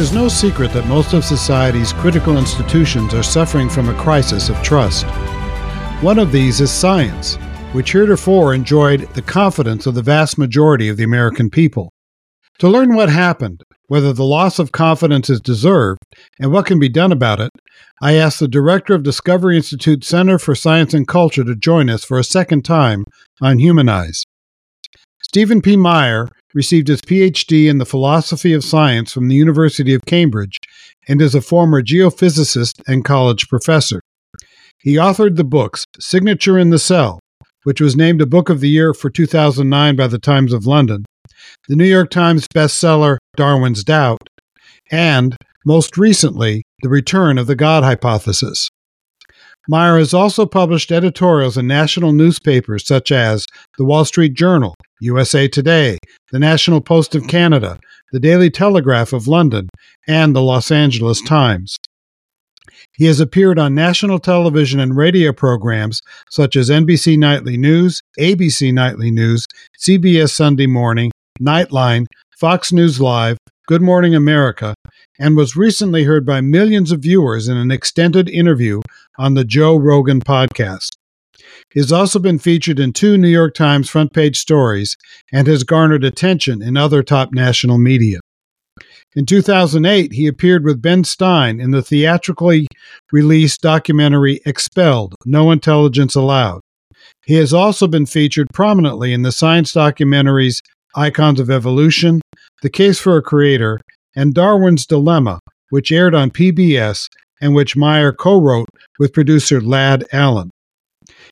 Is no secret that most of society's critical institutions are suffering from a crisis of trust. One of these is science, which heretofore enjoyed the confidence of the vast majority of the American people. To learn what happened, whether the loss of confidence is deserved, and what can be done about it, I asked the director of Discovery Institute Center for Science and Culture to join us for a second time on Humanize. Stephen C. Meyer received his PhD in the philosophy of science from the University of Cambridge and is a former geophysicist and college professor. He authored the books Signature in the Cell, which was named a Book of the Year for 2009 by the Times of London, the New York Times bestseller Darwin's Doubt, and, most recently, The Return of the God Hypothesis. Meyer has also published editorials in national newspapers such as The Wall Street Journal, USA Today, The National Post of Canada, The Daily Telegraph of London, and the Los Angeles Times. He has appeared on national television and radio programs such as NBC Nightly News, ABC Nightly News, CBS Sunday Morning, Nightline, Fox News Live, Good Morning America, and was recently heard by millions of viewers in an extended interview on the Joe Rogan podcast. He has also been featured in two New York Times front page stories and has garnered attention in other top national media. In 2008, he appeared with Ben Stein in the theatrically released documentary Expelled No Intelligence Allowed. He has also been featured prominently in the science documentaries Icons of Evolution, The Case for a Creator, and Darwin's Dilemma, which aired on PBS and which Meyer co wrote with producer Lad Allen.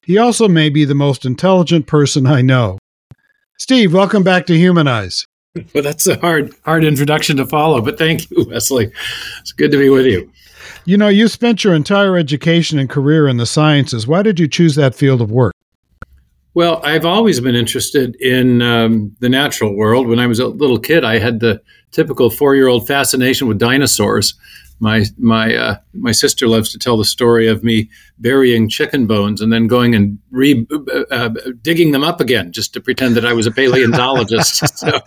He also may be the most intelligent person I know. Steve, welcome back to Humanize. Well, that's a hard, hard introduction to follow, but thank you, Wesley. It's good to be with you. You know, you spent your entire education and career in the sciences. Why did you choose that field of work? Well, I've always been interested in um, the natural world. When I was a little kid, I had the typical four-year-old fascination with dinosaurs. My my uh, my sister loves to tell the story of me burying chicken bones and then going and re uh, uh digging them up again just to pretend that I was a paleontologist. so,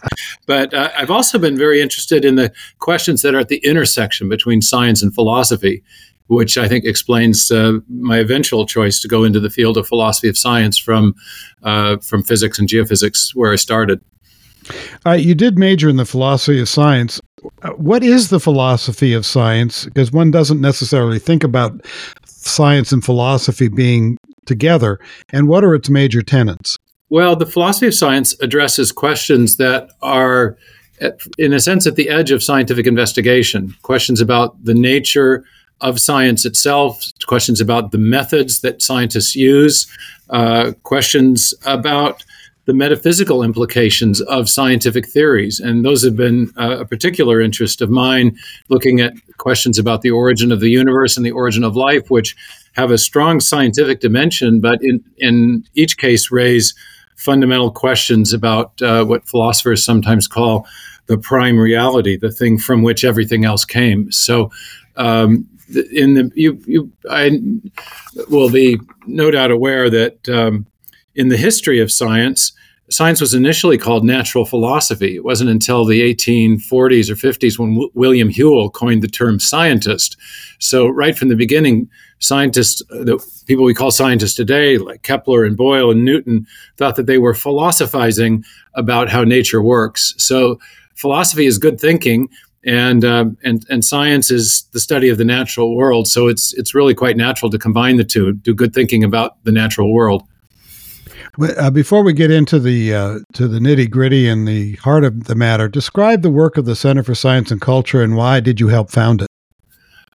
but uh, I've also been very interested in the questions that are at the intersection between science and philosophy which I think explains uh, my eventual choice to go into the field of philosophy of science from uh, from physics and geophysics, where I started. Uh, you did major in the philosophy of science. Uh, what is the philosophy of science? Because one doesn't necessarily think about science and philosophy being together. And what are its major tenets? Well, the philosophy of science addresses questions that are, in a sense, at the edge of scientific investigation. Questions about the nature of science itself, questions about the methods that scientists use, uh, questions about the metaphysical implications of scientific theories. And those have been uh, a particular interest of mine, looking at questions about the origin of the universe and the origin of life, which have a strong scientific dimension, but in, in each case raise fundamental questions about uh, what philosophers sometimes call the prime reality, the thing from which everything else came. So, um, in the you you I will be no doubt aware that um, in the history of science, science was initially called natural philosophy. It wasn't until the 1840s or 50s when w- William Whewell coined the term scientist. So, right from the beginning, scientists, the people we call scientists today, like Kepler and Boyle and Newton, thought that they were philosophizing about how nature works. So, philosophy is good thinking. And, um, and and science is the study of the natural world, so it's it's really quite natural to combine the two, do good thinking about the natural world. Uh, before we get into the uh, to the nitty gritty and the heart of the matter, describe the work of the Center for Science and Culture and why did you help found it?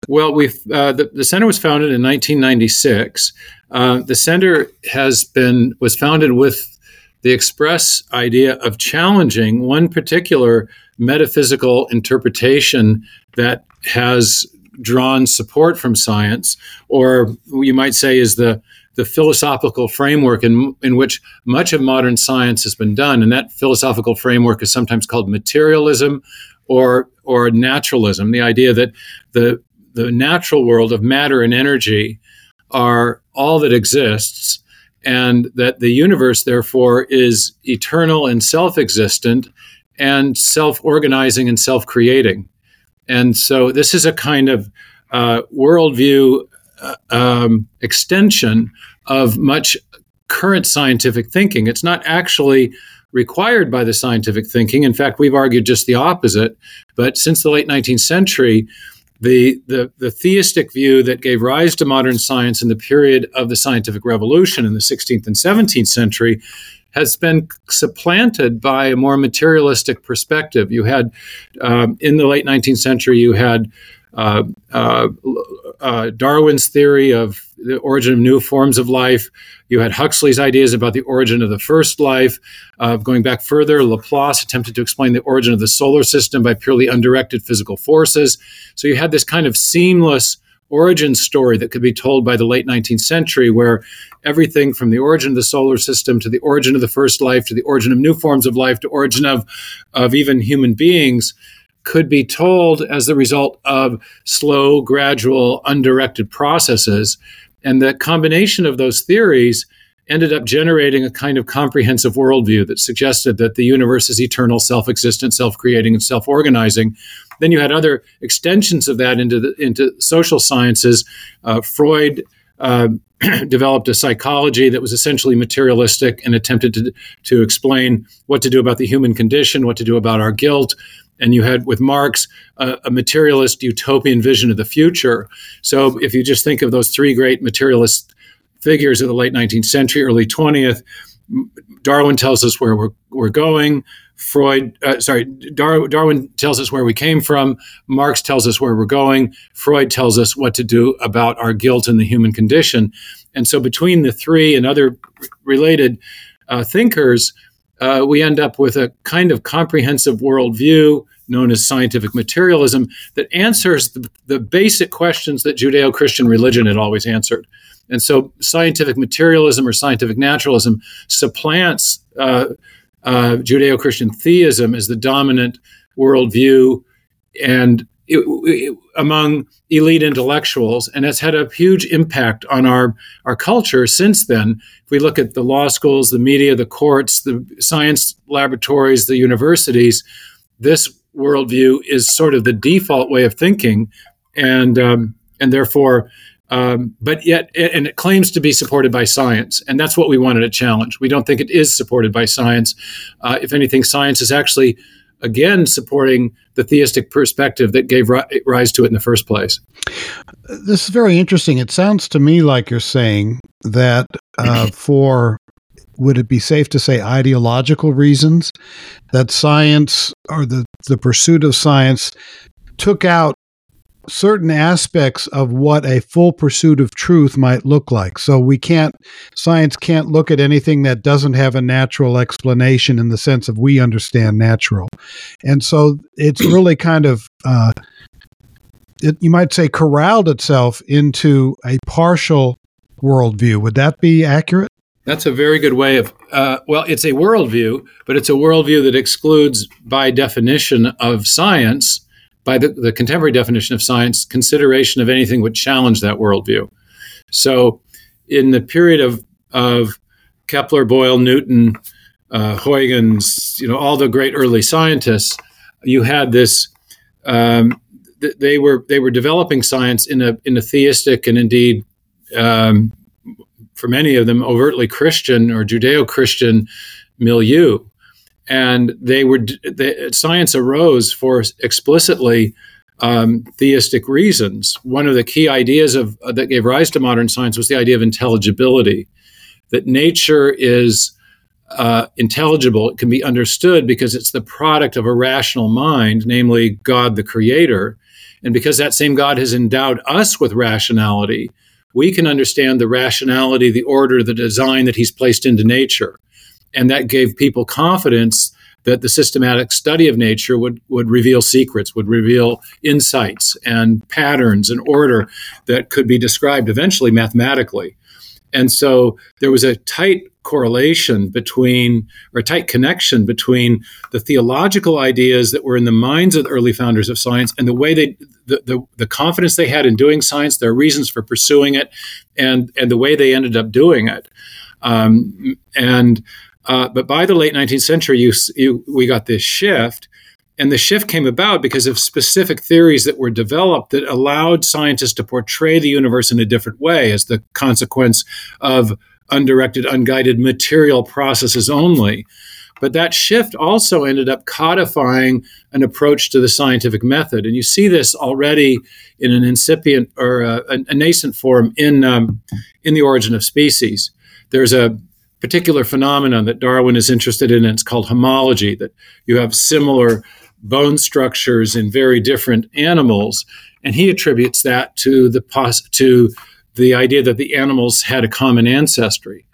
Well, we uh, the, the center was founded in 1996. Uh, the center has been was founded with the express idea of challenging one particular metaphysical interpretation that has drawn support from science, or you might say is the the philosophical framework in, in which much of modern science has been done. And that philosophical framework is sometimes called materialism or, or naturalism, the idea that the, the natural world of matter and energy are all that exists, and that the universe, therefore, is eternal and self existent and self organizing and self creating. And so, this is a kind of uh, worldview uh, um, extension of much current scientific thinking. It's not actually required by the scientific thinking. In fact, we've argued just the opposite. But since the late 19th century, the, the, the theistic view that gave rise to modern science in the period of the scientific revolution in the 16th and 17th century has been supplanted by a more materialistic perspective. You had, um, in the late 19th century, you had uh, uh, uh, Darwin's theory of the origin of new forms of life. You had Huxley's ideas about the origin of the first life. Going back further, Laplace attempted to explain the origin of the solar system by purely undirected physical forces. So you had this kind of seamless origin story that could be told by the late 19th century, where everything from the origin of the solar system to the origin of the first life to the origin of new forms of life to origin of, of even human beings could be told as the result of slow, gradual, undirected processes. And the combination of those theories ended up generating a kind of comprehensive worldview that suggested that the universe is eternal, self existent, self creating, and self organizing. Then you had other extensions of that into, the, into social sciences. Uh, Freud uh, developed a psychology that was essentially materialistic and attempted to, to explain what to do about the human condition, what to do about our guilt, and you had with Marx a, a, materialist utopian vision of the future. So if you just think of those three great materialist figures of the late 19th century, early 20th, Darwin tells us where we're, we're going. Freud, uh, sorry, Dar- Darwin tells us where we came from. Marx tells us where we're going. Freud tells us what to do about our guilt and the human condition. And so between the three and other related uh, thinkers, uh, we end up with a kind of comprehensive worldview known as scientific materialism that answers the, the basic questions that Judeo Christian religion had always answered. And so scientific materialism or scientific naturalism supplants uh, uh, Judeo Christian theism as the dominant worldview. And it, it, among elite intellectuals, and has had a huge impact on our, our culture since then. If we look at the law schools, the media, the courts, the science laboratories, the universities, this worldview is sort of the default way of thinking, and um, and therefore, um, but yet, and it claims to be supported by science, and that's what we wanted to challenge. We don't think it is supported by science. Uh, if anything, science is actually again supporting the theistic perspective that gave rise to it in the first place. This is very interesting. It sounds to me like you're saying that uh, for would it be safe to say ideological reasons that science or the, the pursuit of science took out certain aspects of what a full pursuit of truth might look like. So we can't, science can't look at anything that doesn't have a natural explanation in the sense of we understand natural. And so it's really kind of, uh, it, you might say, corralled itself into a partial worldview. Would that be accurate? That's a very good way of, uh, well, it's a worldview, but it's a worldview that excludes, by definition of science, by the, the contemporary definition of science, consideration of anything would challenge that worldview. So, in the period of, of Kepler, Boyle, Newton, uh, Huygens, you know, all the great early scientists, you had this. Um, th- they were they were developing science in a in a theistic and indeed, um, for many of them, overtly Christian or Judeo-Christian milieu, and they were the, science arose for explicitly um, theistic reasons. One of the key ideas of uh, that gave rise to modern science was the idea of intelligibility, that nature is uh, intelligible, it can be understood because it's the product of a rational mind, namely God the Creator. And because that same God has endowed us with rationality, we can understand the rationality, the order, the design that He's placed into nature. And that gave people confidence that the systematic study of nature would, would reveal secrets, would reveal insights and patterns and order that could be described eventually mathematically. And so there was a tight correlation between, or a tight connection between the theological ideas that were in the minds of the early founders of science and the way they, the, the, the confidence they had in doing science, their reasons for pursuing it, and, and the way they ended up doing it. Um, and uh, but by the late 19th century, you, you, we got this shift. And the shift came about because of specific theories that were developed that allowed scientists to portray the universe in a different way as the consequence of undirected, unguided material processes only. But that shift also ended up codifying an approach to the scientific method. And you see this already in an incipient or a, a nascent form in, um, in The Origin of Species. There's a particular phenomenon that Darwin is interested in. And it's called homology, that you have similar bone structures in very different animals. And he attributes that to the, pos- to the idea that the animals had a common ancestry.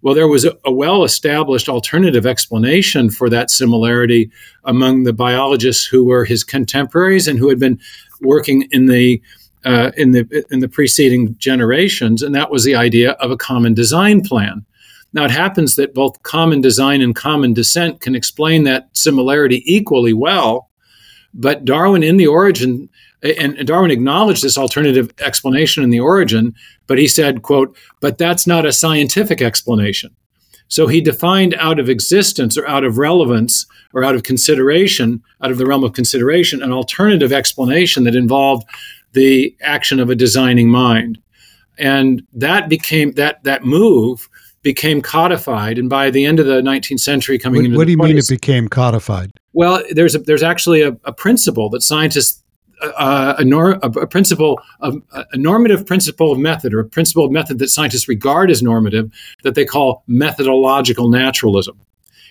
Well, there was a, a well established alternative explanation for that similarity among the biologists who were his contemporaries and who had been working in the uh, in the in the preceding generations, and that was the idea of a common design plan. Now, it happens that both common design and common descent can explain that similarity equally well, but Darwin in the origin, and Darwin acknowledged this alternative explanation in the origin, but he said, quote, but that's not a scientific explanation. So he defined out of existence or out of relevance or out of consideration, out of the realm of consideration, an alternative explanation that involved the action of a designing mind. And that became that that move became codified, and by the end of the 19th century, coming what, into what do you 20s, mean it became codified? Well, there's a, there's actually a, a principle that scientists uh, a, nor, a, principle of a normative principle of method or a principle of method that scientists regard as normative that they call methodological naturalism.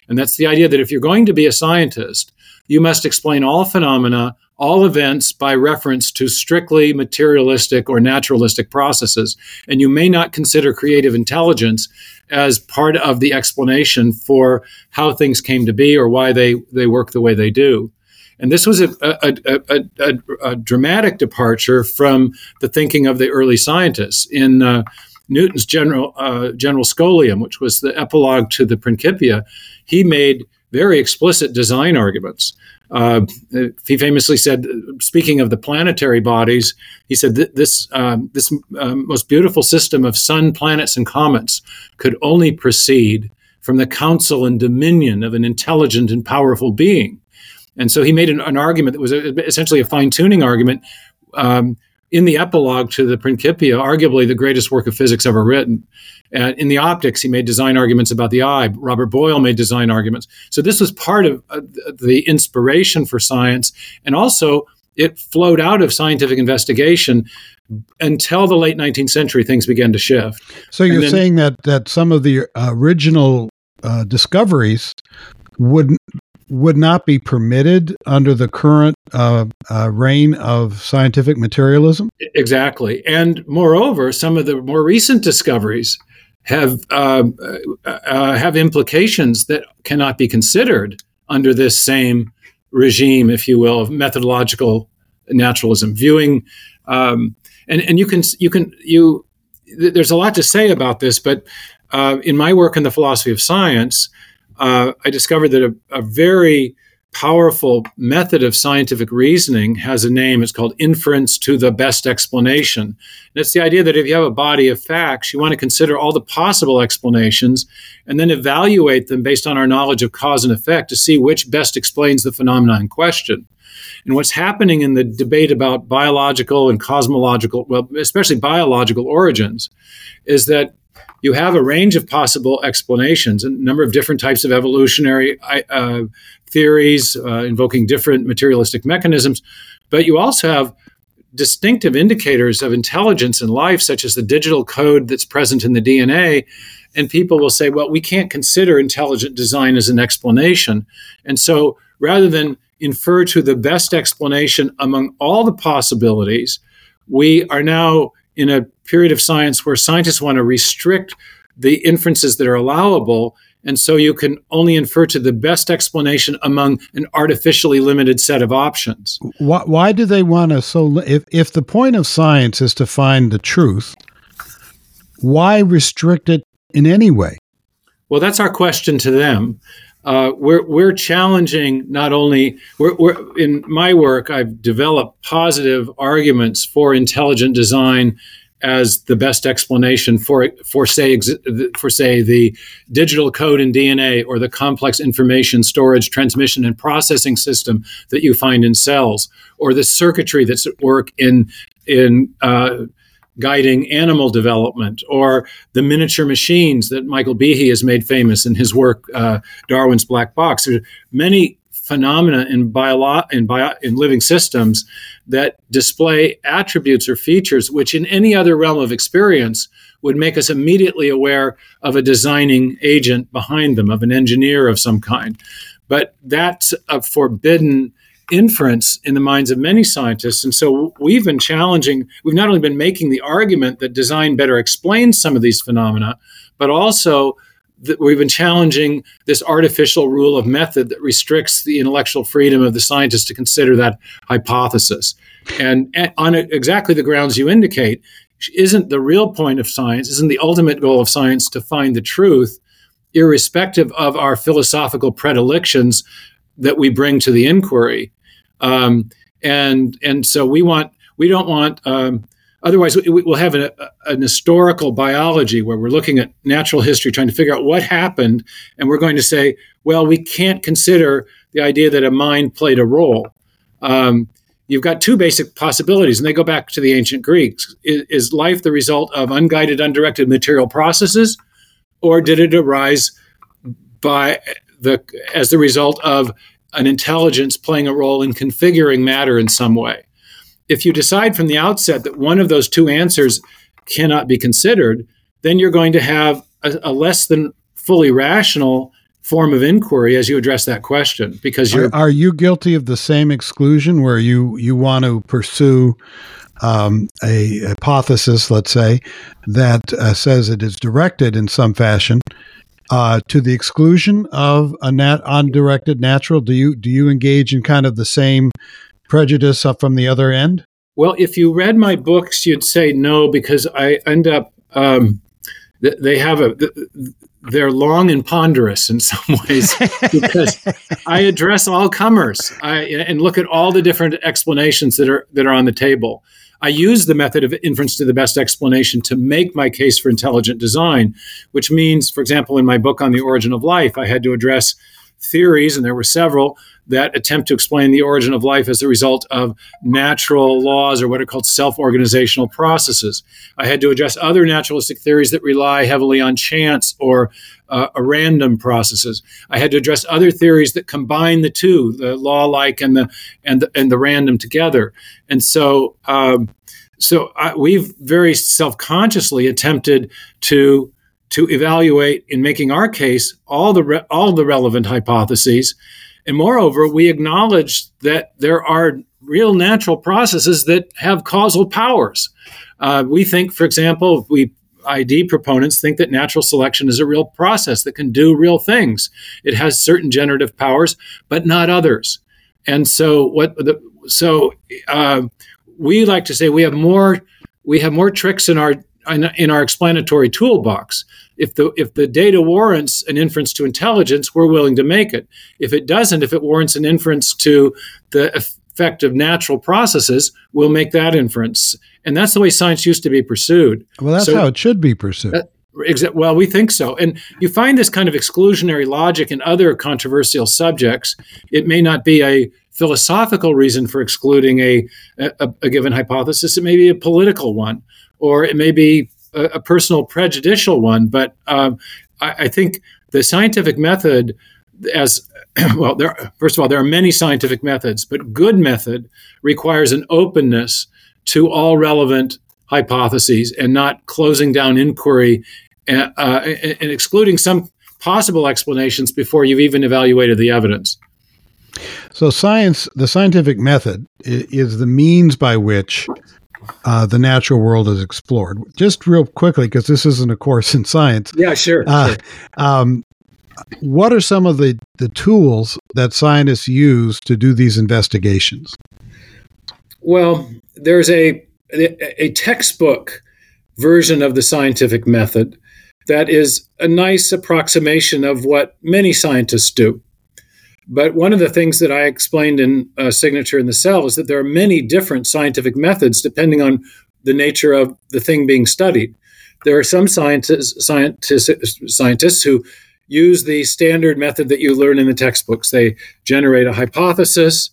And that's the idea that if you're going to be a scientist, you must explain all phenomena all events by reference to strictly materialistic or naturalistic processes. And you may not consider creative intelligence as part of the explanation for how things came to be or why they, they work the way they do. And this was a, a, a, a dramatic departure from the thinking of the early scientists. In uh, Newton's general, uh, general Scholium, which was the epilogue to the Principia, he made very explicit design arguments uh, he famously said, speaking of the planetary bodies, he said this um, this um, most beautiful system of sun, planets, and comets could only proceed from the counsel and dominion of an intelligent and powerful being. And so he made an, an argument that was a, essentially a fine tuning argument. Um, in the epilogue to the Principia, arguably the greatest work of physics ever written. And in the optics, he made design arguments about the eye. Robert Boyle made design arguments. So this was part of uh, the inspiration for science. And also, it flowed out of scientific investigation until the late 19th century, things began to shift. So you're then, saying that, that some of the original uh, discoveries would would not be permitted under the current uh, uh, reign of scientific materialism? Exactly. And moreover, some of the more recent discoveries have uh, uh, have implications that cannot be considered under this same regime, if you will, of methodological naturalism. Viewing, um, and and you can you can you. There's a lot to say about this, but uh, in my work in the philosophy of science, uh, I discovered that a, a very powerful method of scientific reasoning has a name. It's called inference to the best explanation. And it's the idea that if you have a body of facts, you want to consider all the possible explanations and then evaluate them based on our knowledge of cause and effect to see which best explains the phenomenon in question. And what's happening in the debate about biological and cosmological, well, especially biological origins, is that you have a range of possible explanations, a number of different types of evolutionary uh, theories uh, invoking different materialistic mechanisms, but you also have distinctive indicators of intelligence in life, such as the digital code that's present in the DNA. And people will say, well, we can't consider intelligent design as an explanation. And so rather than infer to the best explanation among all the possibilities, we are now in a period of science where scientists want to restrict the inferences that are allowable. And so you can only infer to the best explanation among an artificially limited set of options. Why, why do they want to so if, if the point of science is to find the truth, why restrict it in any way? Well, that's our question to them. Uh, we're, we're challenging not only we're, we're, in my work i've developed positive arguments for intelligent design as the best explanation for for say for say the digital code in DNA or the complex information storage, transmission, and processing system that you find in cells, or the circuitry that's at work in in uh, guiding animal development, or the miniature machines that Michael Behe has made famous in his work uh, Darwin's Black Box. There are many phenomena in, bio- in, bio- in living systems that display attributes or features which in any other realm of experience would make us immediately aware of a designing agent behind them, of an engineer of some kind. But that's a forbidden inference in the minds of many scientists. And so we've been challenging, we've not only been making the argument that design better explains some of these phenomena, but also that we've been challenging this artificial rule of method that restricts the intellectual freedom of the scientist to consider that hypothesis. And, on exactly the grounds you indicate, isn't the real point of science, isn't the ultimate goal of science to find the truth, irrespective of our philosophical predilections that we bring to the inquiry? Um, and and so we want we don't want um, Otherwise, we'll have a, an historical biology where we're looking at natural history, trying to figure out what happened, and we're going to say, well, we can't consider the idea that a mind played a role. Um, you've got two basic possibilities, and they go back to the ancient Greeks. Is, is, life the result of unguided, undirected material processes, or did it arise by the as the result of an intelligence playing a role in configuring matter in some way? if you decide from the outset that one of those two answers cannot be considered, then you're going to have a, a less than fully rational form of inquiry as you address that question because you're are, are you guilty of the same exclusion where you you want to pursue um, a hypothesis let's say that uh, says it is directed in some fashion uh, to the exclusion of a nat undirected natural do you do you engage in kind of the same prejudice from the other end? Well, if you read my books, you'd say no because I end up. Um, they have a. They're long and ponderous in some ways because I address all comers I, and look at all the different explanations that are that are on the table. I use the method of inference to the best explanation to make my case for intelligent design, which means, for example, in my book on the origin of life, I had to address theories, and there were several that attempt to explain the origin of life as a result of natural laws or what are called self organizational processes. I had to address other naturalistic theories that rely heavily on chance or uh, random processes. I had to address other theories that combine the two, the law like and the, and the, and the random together. And so, um, so I, we've very self consciously attempted to to evaluate in making our case all the re- all the relevant hypotheses and moreover, we acknowledge that there are real natural processes that have causal powers. Uh, we think, for example, we ID proponents think that natural selection is a real process that can do real things. It has certain generative powers, but not others. And so, what the, so uh, we like to say we have more we have more tricks in our in our explanatory toolbox. If the if the data warrants an inference to intelligence, we're willing to make it. If it doesn't, if it warrants an inference to the effect of natural processes, we'll make that inference. And that's the way science used to be pursued. Well, that's so, how it should be pursued. Uh, well, we think so. And you find this kind of exclusionary logic in other controversial subjects. It may not be a philosophical reason for excluding a, a, a given hypothesis, it may be a political one, or it may be a, a personal prejudicial one. But um, I, I think the scientific method, as well, there, first of all, there are many scientific methods, but good method requires an openness to all relevant hypotheses and not closing down inquiry and, uh, and excluding some possible explanations before you've even evaluated the evidence. So, science, the scientific method, is the means by which uh, the natural world is explored. Just real quickly, because this isn't a course in science. Yeah, sure. Uh, sure. Um, what are some of the, the tools that scientists use to do these investigations? Well, there's a, a textbook version of the scientific method that is a nice approximation of what many scientists do. But one of the things that I explained in uh, Signature in the Cell is that there are many different scientific methods depending on the nature of the thing being studied. There are some scientists, scientists, scientists who use the standard method that you learn in the textbooks. They generate a hypothesis,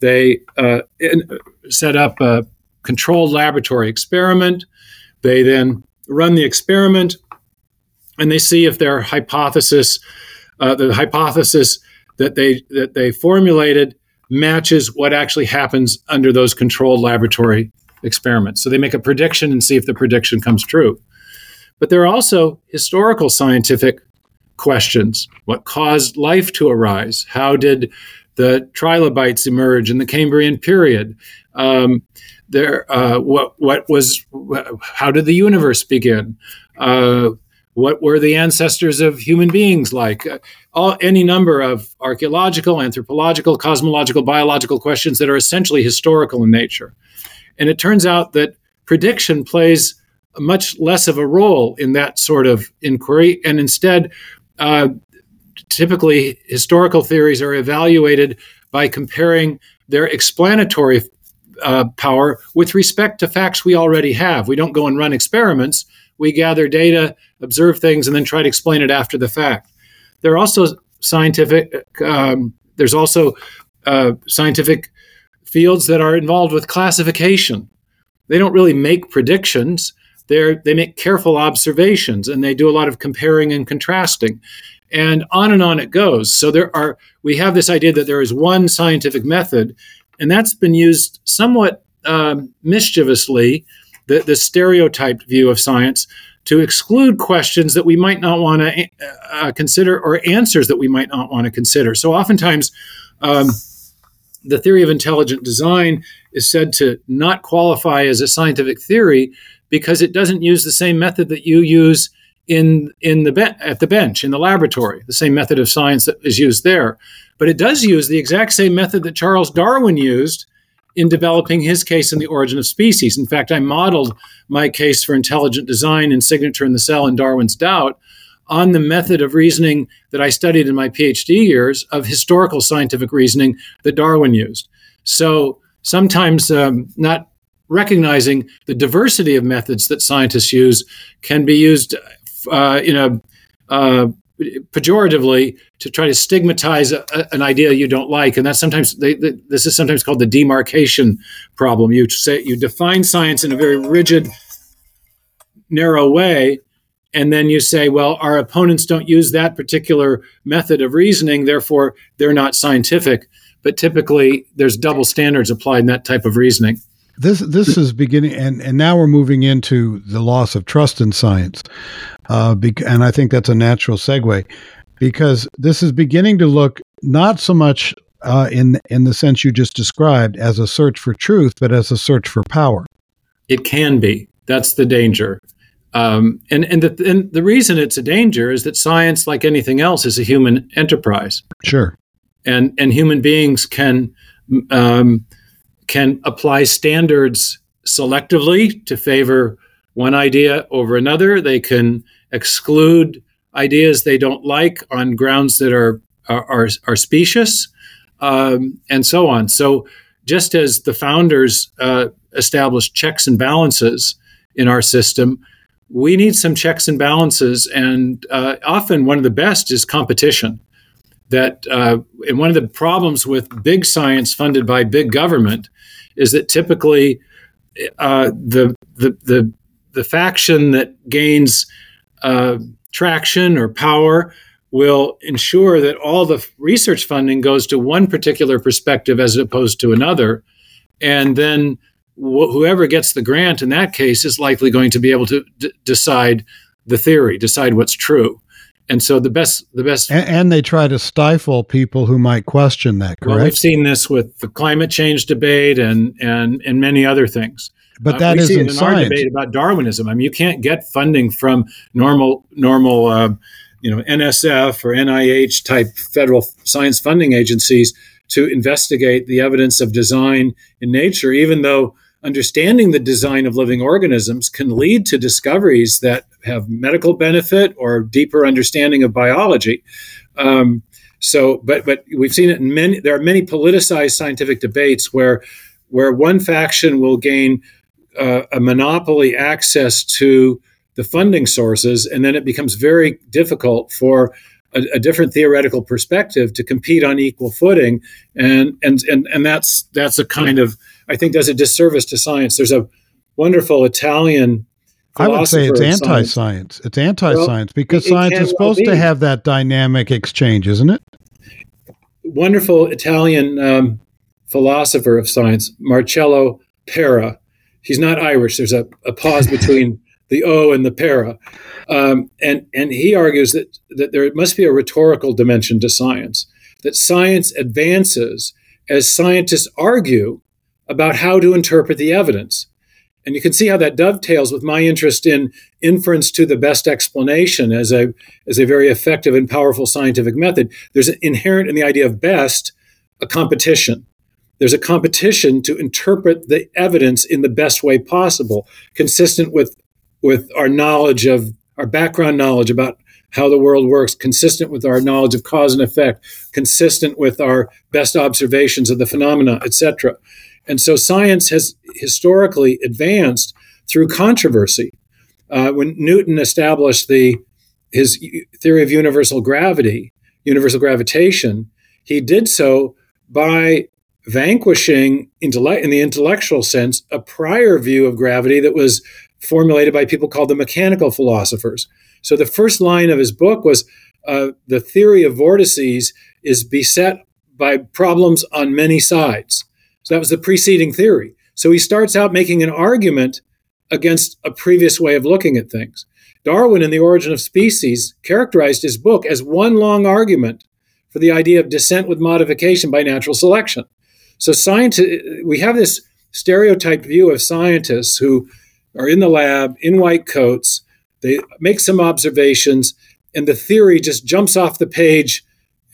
they uh, in, set up a controlled laboratory experiment, they then run the experiment, and they see if their hypothesis, uh, the hypothesis that they that they formulated, matches what actually happens under those controlled laboratory experiments. So they make a prediction and see if the prediction comes true. But there are also historical scientific questions. What caused life to arise? How did the trilobites emerge in the Cambrian period? Um, there, uh, what what was? How did the universe begin? Uh, what were the ancestors of human beings like? Uh, all, any number of archaeological, anthropological, cosmological, biological questions that are essentially historical in nature. And it turns out that prediction plays much less of a role in that sort of inquiry. And instead, uh, typically, historical theories are evaluated by comparing their explanatory uh, power with respect to facts we already have. We don't go and run experiments we gather data, observe things, and then try to explain it after the fact. There are also scientific. Um, there's also uh, scientific fields that are involved with classification. They don't really make predictions. They they make careful observations, and they do a lot of comparing and contrasting, and on and on it goes. So there are we have this idea that there is one scientific method, and that's been used somewhat um, mischievously the, the stereotyped view of science to exclude questions that we might not want to uh, consider or answers that we might not want to consider. So oftentimes, um, the theory of intelligent design is said to not qualify as a scientific theory because it doesn't use the same method that you use in in the be- at the bench in the laboratory, the same method of science that is used there. But it does use the exact same method that Charles Darwin used in developing his case in the origin of species. In fact, I modeled my case for intelligent design and Signature in the Cell and Darwin's Doubt on the method of reasoning that I studied in my PhD years of historical scientific reasoning that Darwin used. So sometimes um, not recognizing the diversity of methods that scientists use can be used uh, in a uh, pejoratively to try to stigmatize a, a, an idea you don't like, and that's sometimes they, they, this is sometimes called the demarcation problem. You say you define science in a very rigid, narrow way, and then you say, well, our opponents don't use that particular method of reasoning, therefore they're not scientific. But typically, there's double standards applied in that type of reasoning. This this is beginning, and and now we're moving into the loss of trust in science, uh, bec- and I think that's a natural segue, because this is beginning to look not so much uh, in in the sense you just described as a search for truth, but as a search for power. It can be. That's the danger. Um, and and the, and the reason it's a danger is that science, like anything else, is a human enterprise. Sure. And and human beings can um, can apply standards selectively to favor one idea over another. They can exclude ideas they don't like on grounds that are are, are, specious, um, and so on. So, just as the founders uh, established checks and balances in our system, we need some checks and balances. And uh, often, one of the best is competition. That uh, and one of the problems with big science funded by big government is that typically uh, the, the the the faction that gains uh, traction or power will ensure that all the research funding goes to one particular perspective as opposed to another. And then wh- whoever gets the grant in that case is likely going to be able to d- decide the theory, decide what's true. And so the best, the best, and, and, they try to stifle people who might question that. Correct. Well, we've seen this with the climate change debate and and and many other things. But that uh, isn't in science. our debate about Darwinism. I mean, you can't get funding from normal normal, uh, you know, NSF or NIH type federal science funding agencies to investigate the evidence of design in nature, even though understanding the design of living organisms can lead to discoveries that have medical benefit or deeper understanding of biology. Um, so, but but we've seen it in many. There are many politicized scientific debates where where one faction will gain uh, a monopoly access to the funding sources, and then it becomes very difficult for a, a, different theoretical perspective to compete on equal footing, and and and and that's that's a kind of I think does a disservice to science. There's a wonderful Italian. I would say it's anti-science. Science. It's anti-science well, because it, it science is supposed well to have that dynamic exchange, isn't it? Wonderful Italian um, philosopher of science, Marcello Pera, he's not Irish. There's a, a pause between the O and the Pera. Um, and, and he argues that, that there must be a rhetorical dimension to science, that science advances as scientists argue about how to interpret the evidence. And you can see how that dovetails with my interest in inference to the best explanation as a, as a very effective and powerful scientific method. There's inherent in the idea of best a competition there's a competition to interpret the evidence in the best way possible, consistent with with our knowledge of our background knowledge about how the world works, consistent with our knowledge of cause and effect, consistent with our best observations of the phenomena, etc. And so science has historically advanced through controversy. Uh, when Newton established the his theory of universal gravity, universal gravitation, he did so by vanquishing intellect in the intellectual sense a prior view of gravity that was formulated by people called the mechanical philosophers. So the first line of his book was uh, the theory of vortices is beset by problems on many sides. So that was the preceding theory. So he starts out making an argument against a previous way of looking at things. Darwin, in The Origin of Species, characterized his book as one long argument for the idea of descent with modification by natural selection. So science, we have this stereotyped view of scientists who are in the lab in white coats. They make some observations, and the theory just jumps off the page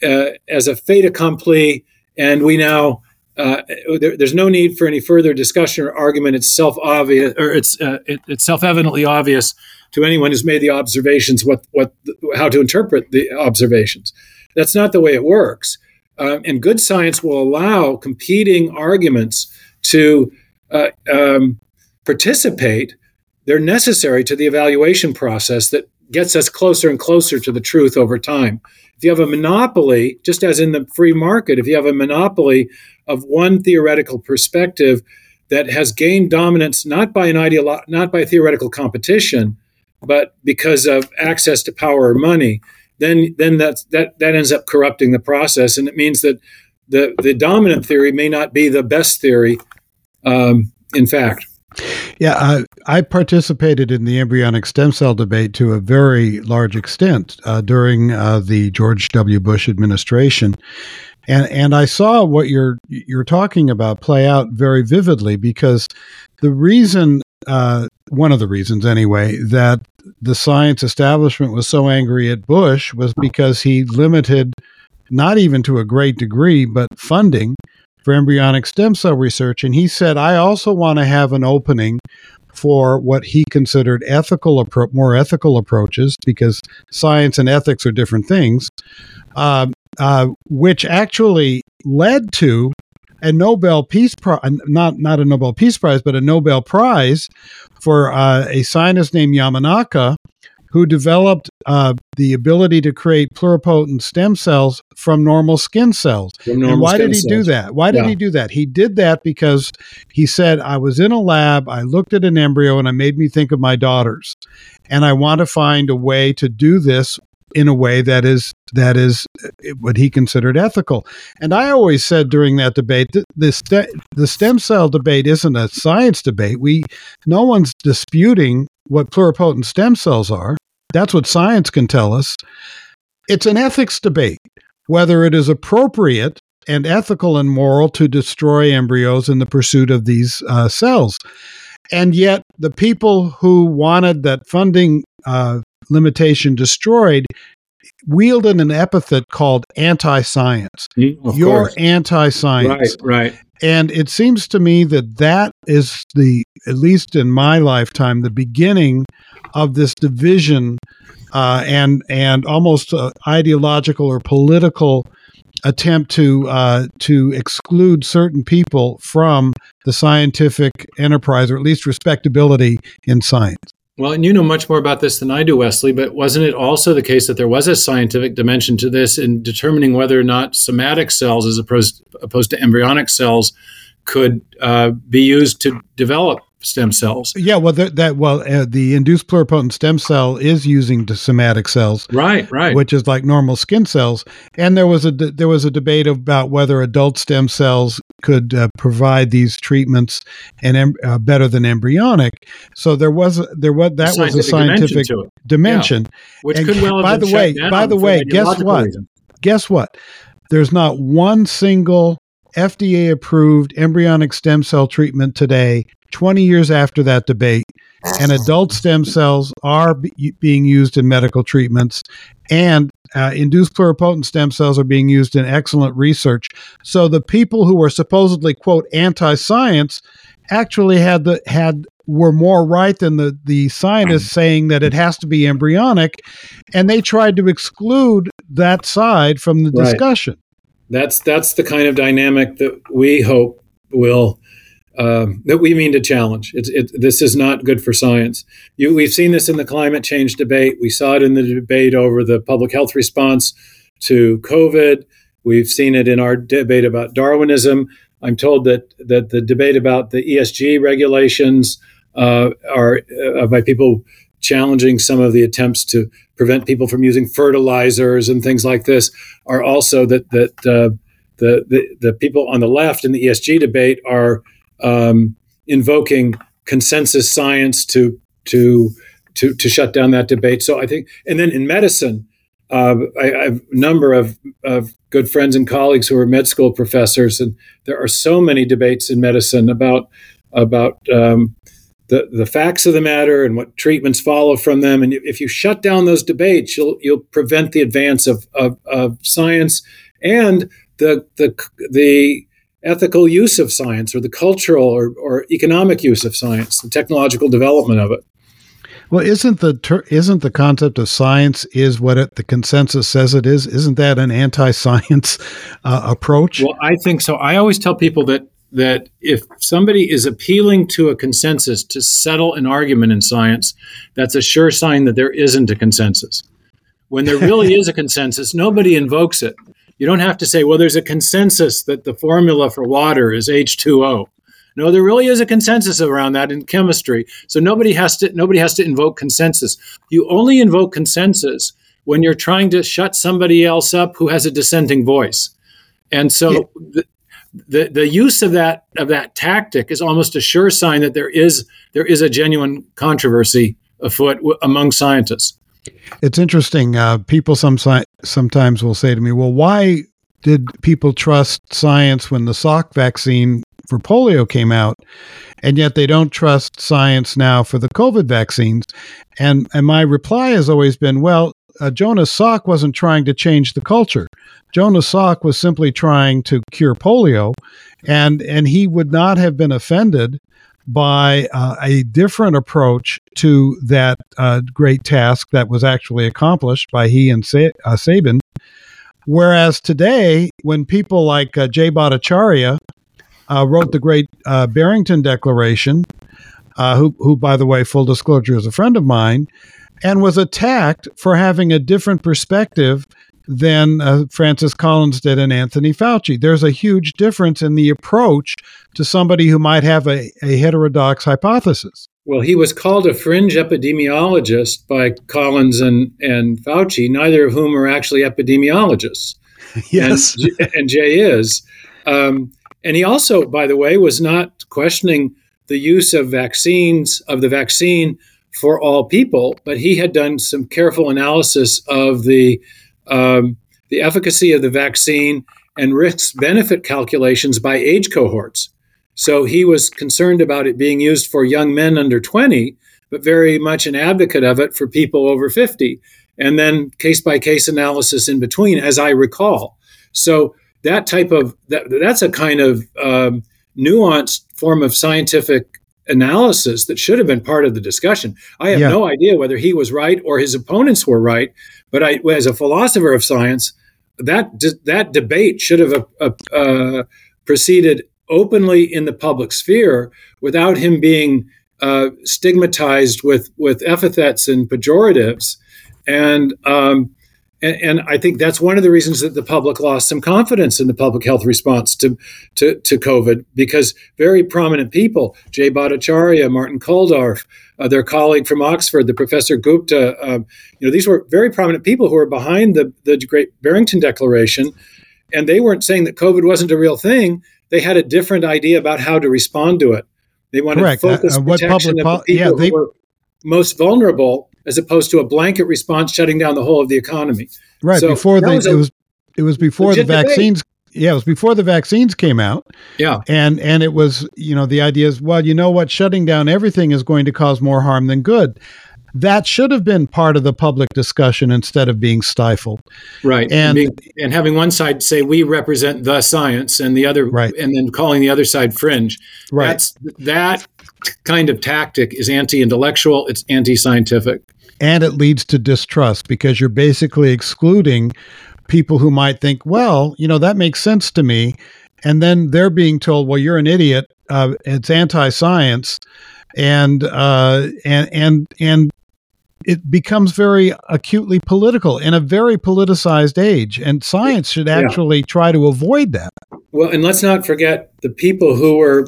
uh, as a fait accompli, and we now uh, there, there's no need for any further discussion or argument. It's self obvious, or it's uh, it, it's self evidently obvious to anyone who's made the observations what what how to interpret the observations. That's not the way it works. Uh, and good science will allow competing arguments to uh, um, participate. They're necessary to the evaluation process that gets us closer and closer to the truth over time. If you have a monopoly, just as in the free market, if you have a monopoly of one theoretical perspective that has gained dominance not by an ideolo- not by theoretical competition, but because of access to power or money, then then that that that ends up corrupting the process, and it means that the the dominant theory may not be the best theory. Um, in fact. Yeah, I, I, participated in the embryonic stem cell debate to a very large extent uh, during uh, the George W. Bush administration, and and I saw what you're you're talking about play out very vividly because the reason uh, one of the reasons anyway that the science establishment was so angry at Bush was because he limited, not even to a great degree, but funding for embryonic stem cell research. And he said, I also want to have an opening for what he considered ethical, appro- more ethical approaches, because science and ethics are different things, uh, uh, which actually led to a Nobel Peace Prize, not not a Nobel Peace Prize, but a Nobel Prize for uh, a scientist named Yamanaka, who developed uh, the ability to create pluripotent stem cells from normal skin cells. Normal and why did he cells. do that? Why did Yeah. he do that? He did that because he said, I was in a lab, I looked at an embryo, and it made me think of my daughters. And I want to find a way to do this in a way that is that is uh, what he considered ethical. And I always said during that debate that the ste- the stem cell debate isn't a science debate. We no one's disputing what pluripotent stem cells are. That's what science can tell us. It's an ethics debate whether it is appropriate and ethical and moral to destroy embryos in the pursuit of these uh, cells. And yet, the people who wanted that funding uh, limitation destroyed wielded an epithet called anti science. Mm, You're anti science. Right, right. And it seems to me that that is the, at least in my lifetime, the beginning of this division uh, and and almost uh, ideological or political attempt to uh, to exclude certain people from the scientific enterprise, or at least respectability in science. Well, and you know much more about this than I do, Wesley, but wasn't it also the case that there was a scientific dimension to this in determining whether or not somatic cells, as opposed, opposed to embryonic cells, could uh, be used to develop stem cells? Yeah, well, that, that well, uh, the induced pluripotent stem cell is using the somatic cells. Right, right. which is like normal skin cells. And there was a de- there was a debate about whether adult stem cells could uh, provide these treatments and em- uh, better than embryonic. So there was a, there was that was a scientific it, dimension. which and could well by the way- by the way, guess what? reasons. Guess what? There's not one single FDA approved embryonic stem cell treatment today. 20 years after that debate, and adult stem cells are be- being used in medical treatments, and uh, induced pluripotent stem cells are being used in excellent research. So the people who were supposedly quote anti-science actually had the had were more right than the the scientists saying that it has to be embryonic, and they tried to exclude that side from the Right. discussion. That's that's the kind of dynamic that we hope will um, that we mean to challenge. It's it, this is not good for science. You, we've seen this in the climate change debate. We saw it in the debate over the public health response to COVID. We've seen it in our debate about Darwinism. I'm told that that the debate about the ESG regulations uh, are uh, by people challenging some of the attempts to prevent people from using fertilizers and things like this are also that that uh, the, the the people on the left in the ESG debate are um, invoking consensus science to to to to shut down that debate. So I think, and then in medicine, uh, I, I have a number of, of good friends and colleagues who are med school professors, and there are so many debates in medicine about about um, the the facts of the matter and what treatments follow from them. And if you shut down those debates, you'll you'll prevent the advance of of, of science and the the the ethical use of science or the cultural or, or economic use of science, the technological development of it. Well, isn't the ter- isn't the concept of science is what it, the consensus says it is? Isn't that an anti-science uh, approach? Well, I think so. I always tell people that that if somebody is appealing to a consensus to settle an argument in science, that's a sure sign that there isn't a consensus. When there really is a consensus, nobody invokes it. You don't have to say, well, there's a consensus that the formula for water is H2O. No, there really is a consensus around that in chemistry. So nobody has to nobody has to invoke consensus. You only invoke consensus when you're trying to shut somebody else up who has a dissenting voice. And so Yeah. The the use of that of that tactic is almost a sure sign that there is there is a genuine controversy afoot w- among scientists. It's interesting. Uh, people some sometimes will say to me, "Well, why did people trust science when the Salk vaccine for polio came out, and yet they don't trust science now for the COVID vaccines?" And and my reply has always been, "Well, uh, Jonas Salk wasn't trying to change the culture. Jonas Salk was simply trying to cure polio, and and he would not have been offended." by uh, a different approach to that uh, great task that was actually accomplished by he and Sa- uh, Sabin. Whereas today, when people like uh, Jay Bhattacharya uh, wrote the great Barrington Declaration, who, who, by the way, full disclosure, is a friend of mine, and was attacked for having a different perspective than uh, Francis Collins did and Anthony Fauci. There's a huge difference in the approach to somebody who might have a, a heterodox hypothesis. Well, he was called a fringe epidemiologist by Collins and, and Fauci, neither of whom are actually epidemiologists. Yes. And, and Jay is. Um, and he also, by the way, was not questioning the use of vaccines, of the vaccine for all people, but he had done some careful analysis of the um, the efficacy of the vaccine and risk benefit calculations by age cohorts. So he was concerned about it being used for young men under 20, but very much an advocate of it for people over 50. And then case by case analysis in between, as I recall. So that type of that, that's a kind of um, nuanced form of scientific analysis that should have been part of the discussion. I have yeah. no idea whether he was right or his opponents were right, but I, as a philosopher of science, that that debate should have uh, uh, proceeded openly in the public sphere without him being uh, stigmatized with with epithets and pejoratives, and um, and, and, I think that's one of the reasons that the public lost some confidence in the public health response to, to, to COVID, because very prominent people, Jay Bhattacharya, Martin Kulldorff, uh, their colleague from Oxford, the Professor Gupta, uh, you know, these were very prominent people who were behind the, the Great Barrington Declaration. And they weren't saying that COVID wasn't a real thing. They had a different idea about how to respond to it. They wanted Correct. focus uh, what protection public of the people yeah, they, who were most vulnerable as opposed to a blanket response shutting down the whole of the economy. Right so before the, was it was it was before the vaccines. Yeah, it was before the vaccines came out. Yeah, and and it was you know the idea is well you know what shutting down everything is going to cause more harm than good. That should have been part of the public discussion instead of being stifled. Right, and and, being, and having one side say we represent the science and the other, right. and then calling the other side fringe. Right, That's, that kind of tactic is anti-intellectual. It's anti-scientific and it leads to distrust because you're basically excluding people who might think, well, you know, that makes sense to me. And then they're being told, well, you're an idiot. Uh, it's anti-science, and uh, and and and it becomes very acutely political in a very politicized age. And science should actually yeah. try to avoid that. Well, and let's not forget the people who were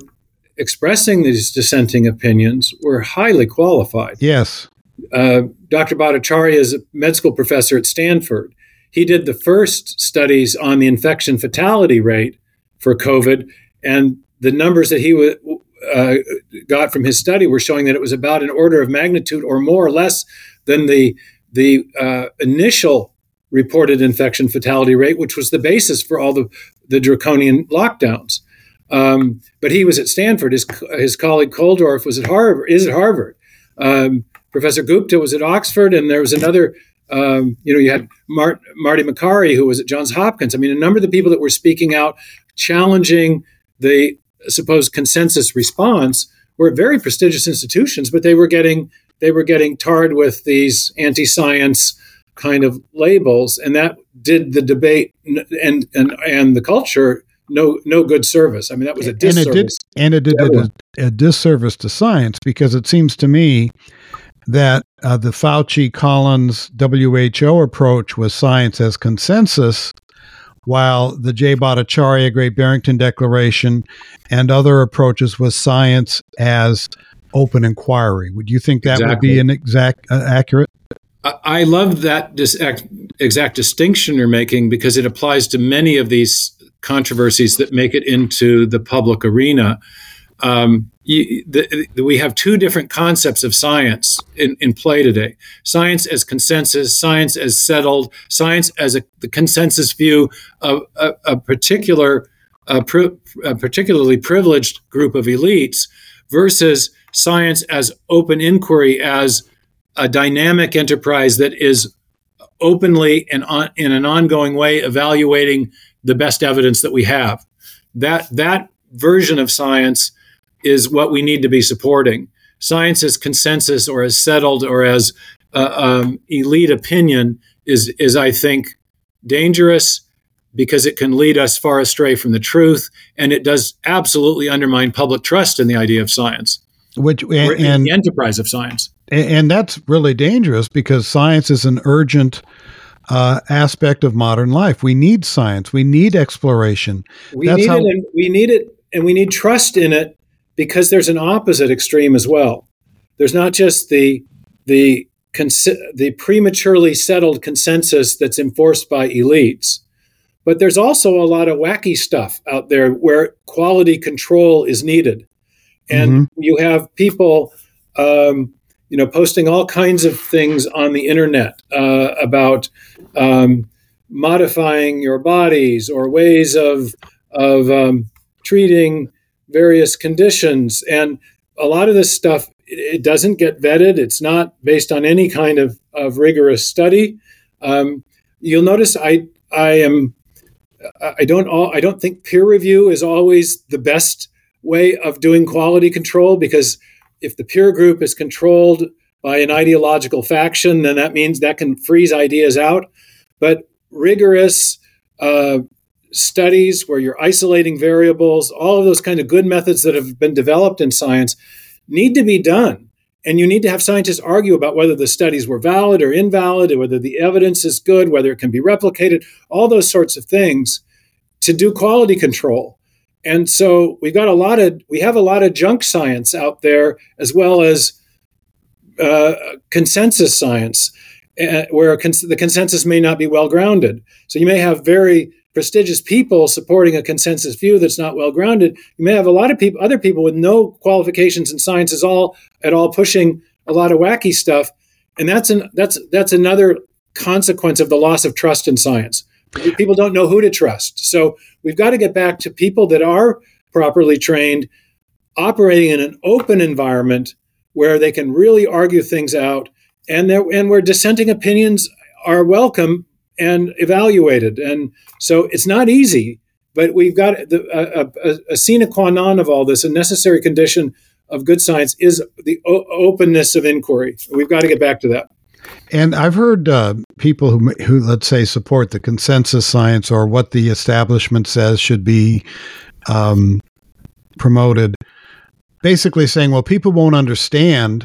expressing these dissenting opinions were highly qualified. Yes. Uh, Dr. Bhattacharya is a med school professor at Stanford. He did the first studies on the infection fatality rate for COVID, and the numbers that he w- uh, got from his study were showing that it was about an order of magnitude or more or less than the the uh, initial reported infection fatality rate, which was the basis for all the, the draconian lockdowns. Um, but he was at Stanford. His, his colleague Kulldorff was at Harvard. Is at Harvard. Um, Professor Gupta was at Oxford, and there was another. Um, you know, you had Mart- Marty Makary, who was at Johns Hopkins. I mean, a number of the people that were speaking out, challenging the supposed consensus response, were very prestigious institutions, but they were getting they were getting tarred with these anti-science kind of labels, and that did the debate and and and the culture no no good service. I mean, that was a disservice. And it did, and it did a, a disservice to science because it seems to me that uh, the Fauci Collins WHO approach was science as consensus, while the Jay Bhattacharya Great Barrington Declaration and other approaches was science as open inquiry. Would you think that exactly. would be an exact uh, accurate? I love that dis- exact distinction you're making because it applies to many of these controversies that make it into the public arena. Um, you, the, the, we have two different concepts of science in, in play today science as consensus, science as settled, science as a, the consensus view of a, a particular, uh, a, a uh, particularly privileged group of elites, versus science as open inquiry, as a dynamic enterprise that is openly and on, in an ongoing way evaluating the best evidence that we have. That, that version of science is what we need to be supporting. Science as consensus or as settled or as uh, um, elite opinion is is I think dangerous because it can lead us far astray from the truth, and it does absolutely undermine public trust in the idea of science, which and, and the enterprise of science. And that's really dangerous because science is an urgent uh, aspect of modern life. We need science. We need exploration. We that's need how- it. And we need it, and we need trust in it because there's an opposite extreme as well. There's not just the the the prematurely settled consensus that's enforced by elites, but there's also a lot of wacky stuff out there where quality control is needed, and mm-hmm. you have people, um, you know, posting all kinds of things on the internet uh, about um, modifying your bodies or ways of of um, treating various conditions, and a lot of this stuff it doesn't get vetted. It's not based on any kind of, of rigorous study. Um, you'll notice I I am I don't all, I don't think peer review is always the best way of doing quality control because if the peer group is controlled by an ideological faction, then that means that can freeze ideas out. But rigorous uh, studies where you're isolating variables, all of those kind of good methods that have been developed in science need to be done. And you need to have scientists argue about whether the studies were valid or invalid, or whether the evidence is good, whether it can be replicated, all those sorts of things to do quality control. And so we've got a lot of we have a lot of junk science out there as well as uh, consensus science, uh, where cons- the consensus may not be well grounded. So you may have very prestigious people supporting a consensus view that's not well grounded. You may have a lot of people, other people with no qualifications in science, is all at all pushing a lot of wacky stuff, and that's an that's that's another consequence of the loss of trust in science. People don't know who to trust. So we've got to get back to people that are properly trained, operating in an open environment where they can really argue things out, and there and where dissenting opinions are welcome and evaluated. And so it's not easy, but we've got the, a, a, a sine qua non of all this, a necessary condition of good science is the o- openness of inquiry. We've got to get back to that. And I've heard uh, people who, who, let's say, support the consensus science or what the establishment says should be um, promoted, basically saying, well, people won't understand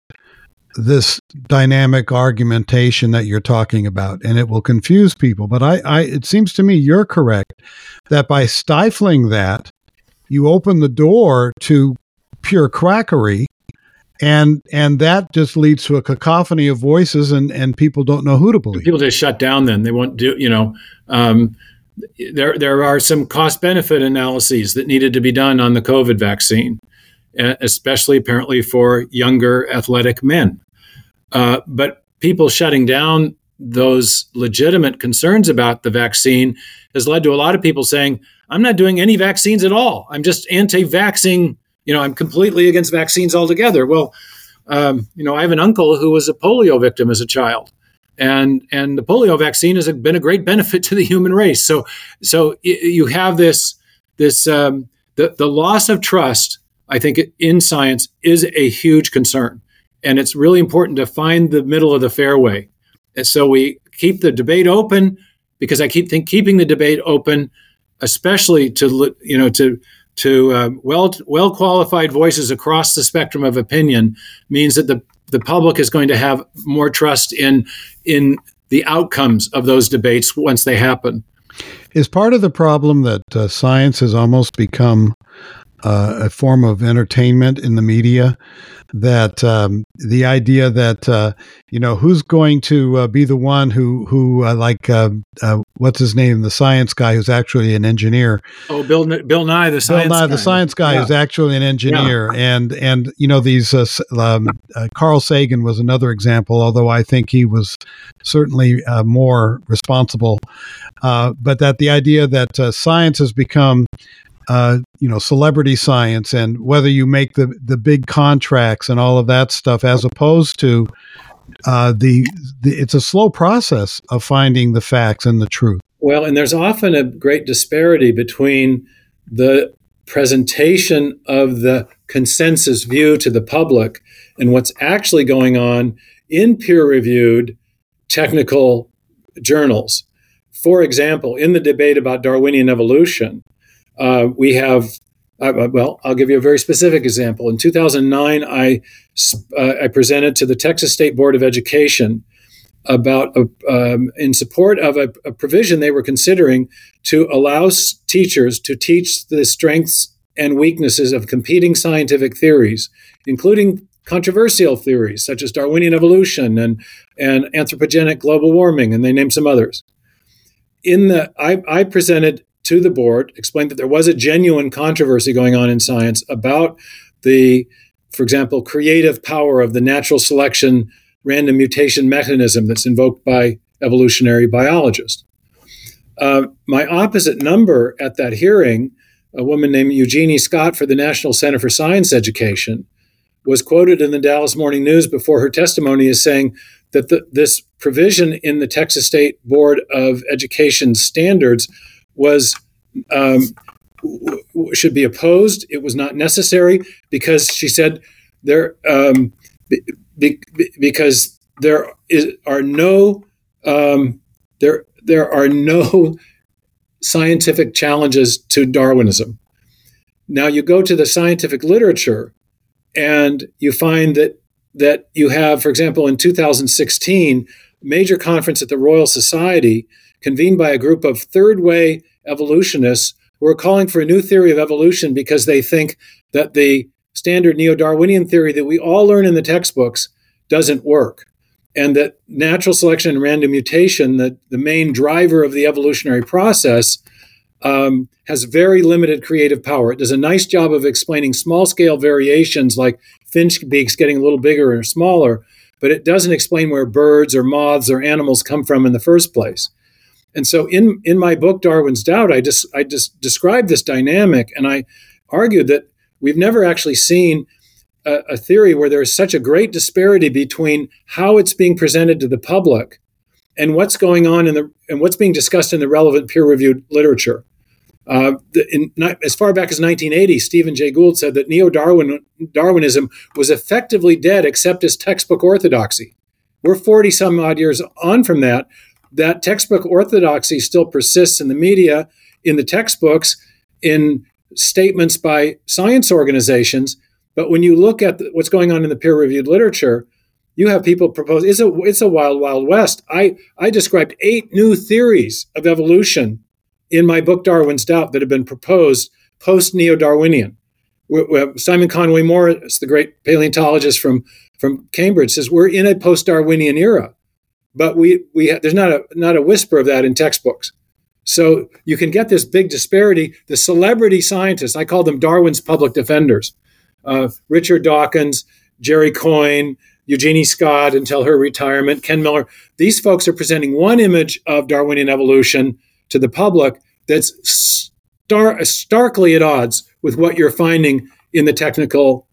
this dynamic argumentation that you're talking about and it will confuse people. But I, I it seems to me you're correct that by stifling that you open the door to pure quackery and and that just leads to a cacophony of voices and and people don't know who to believe. People just shut down then. They won't do you know um, there there are some cost benefit analyses that needed to be done on the covid vaccine especially apparently for younger athletic men uh, but people shutting down those legitimate concerns about the vaccine has led to a lot of people saying, I'm not doing any vaccines at all. I'm just anti vaccine. You know, I'm completely against vaccines altogether. Well, um, you know, I have an uncle who was a polio victim as a child. And, and the polio vaccine has been a great benefit to the human race. So, so you have this, this um, the, the loss of trust, I think, in science is a huge concern. And it's really important to find the middle of the fairway. And so we keep the debate open because I keep think keeping the debate open, especially to you know to to uh, well well qualified voices across the spectrum of opinion means that the the public is going to have more trust in in the outcomes of those debates once they happen. Is part of the problem that uh, science has almost become uh, a form of entertainment in the media. That um, the idea that uh, you know who's going to uh, be the one who who uh, like um, uh, what's his name the science guy who's actually an engineer. Oh, Bill Bill Nye the science Bill Nye guy. the science guy yeah. is actually an engineer, yeah. and and you know these uh, um, Carl Sagan was another example, although I think he was certainly more responsible. but that the idea that science has become uh, you know, celebrity science and whether you make the the big contracts and all of that stuff, as opposed to uh, the, the it's a slow process of finding the facts and the truth. Well, and there's often a great disparity between the presentation of the consensus view to the public and what's actually going on in peer reviewed technical journals. For example, in the debate about Darwinian evolution, uh, we have, uh, uh well, I'll give you a very specific example. In 2009, I, uh, I presented to the Texas State Board of Education about a, um, in support of a, a, provision they were considering to allow teachers to teach the strengths and weaknesses of competing scientific theories, including controversial theories such as Darwinian evolution and, and anthropogenic global warming, and they named some others. In the, I, I presented to the board, explained that there was a genuine controversy going on in science about the, for example, creative power of the natural selection random mutation mechanism that's invoked by evolutionary biologists. Uh, my opposite number at that hearing, a woman named Eugenie Scott for the National Center for Science Education, was quoted in the Dallas Morning News before her testimony as saying that the, this provision in the Texas State Board of Education standards was um, w- should be opposed. It was not necessary because she said there um, be, because there is, are no um, there there are no scientific challenges to Darwinism. Now you go to the scientific literature, and you find that that you have, for example, in 2016, major conference at the Royal Society convened by a group of third way evolutionists who are calling for a new theory of evolution because they think that the standard neo Darwinian theory that we all learn in the textbooks doesn't work. And that natural selection and random mutation, the, the main driver of the evolutionary process, um, has very limited creative power. It does a nice job of explaining small scale variations like finch beaks getting a little bigger or smaller, but it doesn't explain where birds or moths or animals come from in the first place. And so in, in my book, Darwin's Doubt, I just I just described this dynamic and I argued that we've never actually seen a, a theory where there's such a great disparity between how it's being presented to the public and what's going on in the and what's being discussed in the relevant peer-reviewed literature. Uh, the, in, not, as far back as 1980, Stephen Jay Gould said that neo-Darwinism was effectively dead except as textbook orthodoxy. We're 40 some odd years on from that. That textbook orthodoxy still persists in the media, in the textbooks, in statements by science organizations. But when you look at the, what's going on in the peer-reviewed literature, you have people propose it's a it's a wild wild west. I I described eight new theories of evolution in my book Darwin's Doubt that have been proposed post neo-Darwinian. Simon Conway Morris, the great paleontologist from from Cambridge, says we're in a post-Darwinian era, but we we there's not a not a whisper of that in textbooks. So you can get this big disparity. The celebrity scientists, I call them Darwin's public defenders, uh, Richard Dawkins, Jerry Coyne, Eugenie Scott until her retirement, Ken Miller. These folks are presenting one image of Darwinian evolution to the public that's star- starkly at odds with what you're finding in the technical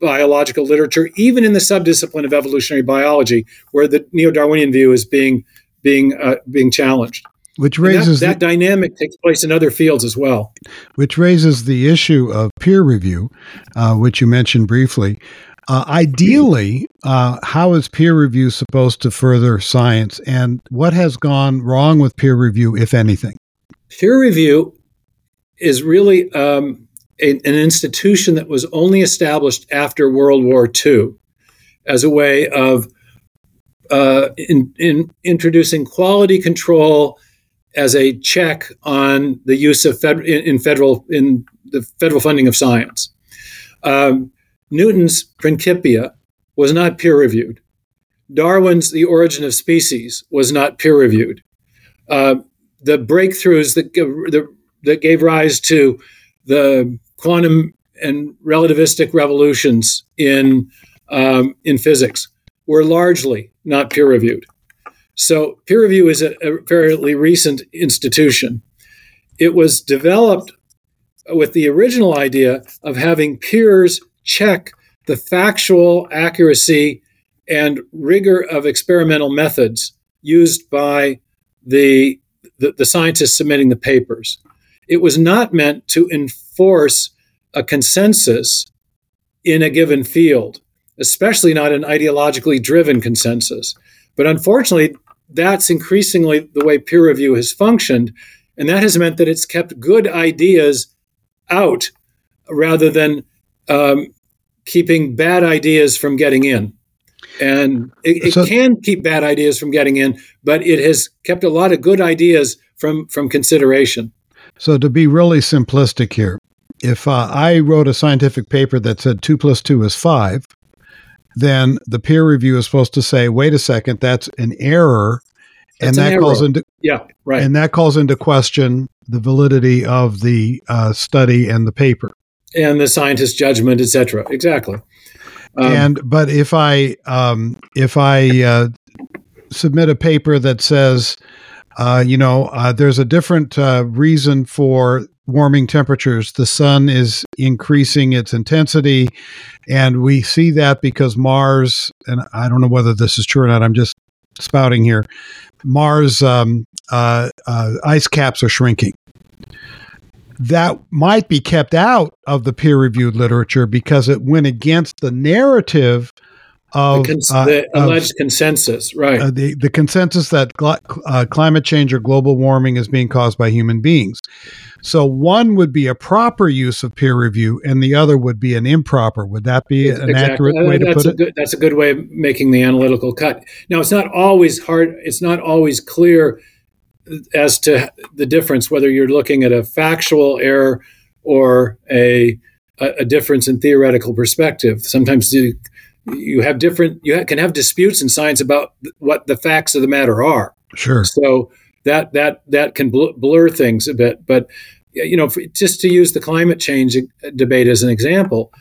biological literature, even in the subdiscipline of evolutionary biology, where the neo-Darwinian view is being being uh, being challenged. Which raises that, that the, dynamic takes place in other fields as well. Which raises the issue of peer review, uh, which you mentioned briefly. Uh, ideally, uh, how is peer review supposed to further science, and what has gone wrong with peer review, if anything? Peer review is really um, a, an institution that was only established after World War II as a way of uh, in, in introducing quality control as a check on the use of fed, in, in, federal in the federal funding of science. Um, Newton's Principia was not peer reviewed. Darwin's The Origin of Species was not peer reviewed. Uh, the breakthroughs that, the, that gave rise to the quantum and relativistic revolutions in um, in physics were largely not peer reviewed. So, peer review is a, a fairly recent institution. It was developed with the original idea of having peers check the factual accuracy and rigor of experimental methods used by the, the, the scientists submitting the papers. It was not meant to enforce a consensus in a given field, especially not an ideologically driven consensus. But unfortunately, that's increasingly the way peer review has functioned. And that has meant that it's kept good ideas out rather than um, keeping bad ideas from getting in. And it, it so, can keep bad ideas from getting in, but it has kept a lot of good ideas from, from consideration. So, to be really simplistic here, if uh, I wrote a scientific paper that said two plus two is five, then the peer review is supposed to say, wait a second, that's an error. That's and that an calls into yeah right. and that calls into question the validity of the uh, study and the paper. And the scientist's judgment etc exactly. Um, and but if i um, if i uh, submit a paper that says uh, you know uh, there's a different uh, reason for warming temperatures. The sun is increasing its intensity, and we see that because Mars, and I don't know whether this is true or not, I'm just spouting here. Mars um, uh, uh, ice caps are shrinking. That might be kept out of the peer reviewed literature because it went against the narrative of the, cons- uh, the alleged of, consensus, right? Uh, the the consensus that gl- uh, climate change or global warming is being caused by human beings. So one would be a proper use of peer review, and the other would be an improper. Would that be an exactly. accurate way uh, to put it? Good, that's a good way of making the analytical cut. Now, it's not always hard. It's not always clear as to the difference whether you're looking at a factual error or a a, a difference in theoretical perspective. Sometimes the you have different you can have disputes in science about what the facts of the matter are. Sure. So that that that can blur things a bit but you know just to use the climate change debate as an example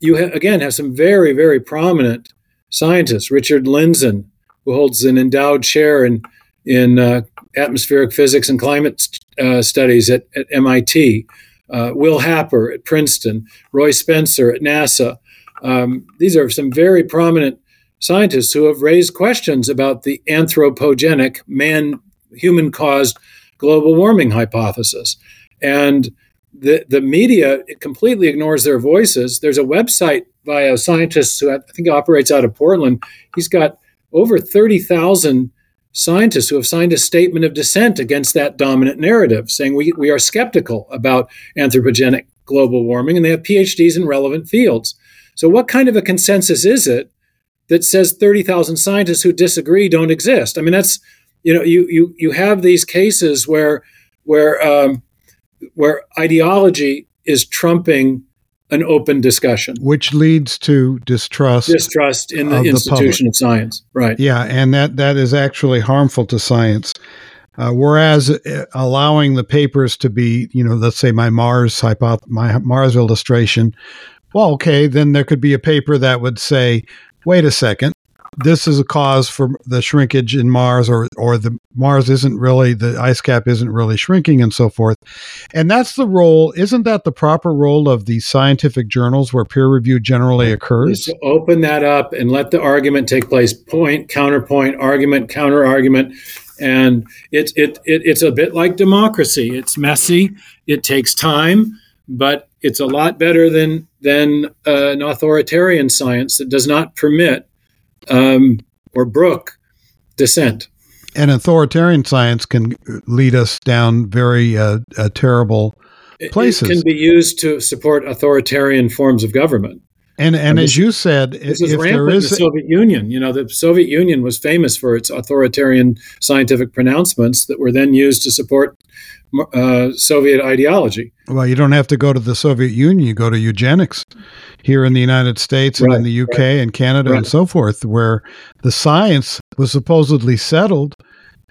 you ha- again have some very very prominent scientists. Richard lindzen who holds an endowed chair in in uh, atmospheric physics and climate uh, studies at, at MIT, uh, Will Happer at Princeton, Roy Spencer at NASA, um, these are some very prominent scientists who have raised questions about the anthropogenic, man human caused global warming hypothesis. And the, the media completely ignores their voices. There's a website by a scientist who I think operates out of Portland. He's got over 30,000 scientists who have signed a statement of dissent against that dominant narrative, saying we, we are skeptical about anthropogenic global warming, and they have PhDs in relevant fields. So, what kind of a consensus is it that says 30,000 scientists who disagree don't exist? I mean, that's you know, you you you have these cases where where um, where ideology is trumping an open discussion, which leads to distrust distrust in the institution the of science. Right. Yeah, and that that is actually harmful to science. Uh, whereas uh, allowing the papers to be, you know, let's say my Mars hypoth- my Mars illustration, well, okay, then there could be a paper that would say, wait a second, this is a cause for the shrinkage in Mars, or or the Mars isn't really the ice cap isn't really shrinking, and so forth. And that's the role. Isn't that the proper role of the scientific journals where peer review generally occurs? To open that up and let the argument take place. Point, counterpoint, argument, counter argument. And it, it, it, it's a bit like democracy. It's messy. It takes time but it's a lot better than than uh, an authoritarian science that does not permit um, or brook dissent. And authoritarian science can lead us down very uh, uh, terrible places. It can be used to support authoritarian forms of government. And and, and as you said, this is rampant in the Soviet Union. You know, the Soviet Union was famous for its authoritarian scientific pronouncements that were then used to support uh, Soviet ideology. Well, you don't have to go to the Soviet Union; you go to eugenics here in the United States and right, in the UK right. and Canada right. and so forth, where the science was supposedly settled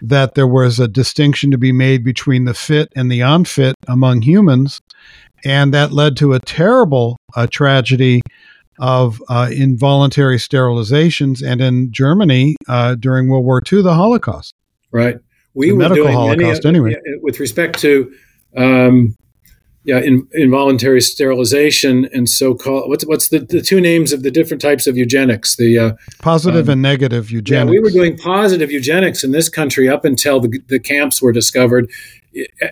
that there was a distinction to be made between the fit and the unfit among humans, and that led to a terrible uh, tragedy of uh, involuntary sterilizations, and in Germany uh, during World War II, the Holocaust. Right. We the were medical doing Holocaust, many, anyway. With respect to um, yeah, in, involuntary sterilization and so-called what's what's the, the two names of the different types of eugenics? The uh, positive um, and negative eugenics. Yeah, we were doing positive eugenics in this country up until the, the camps were discovered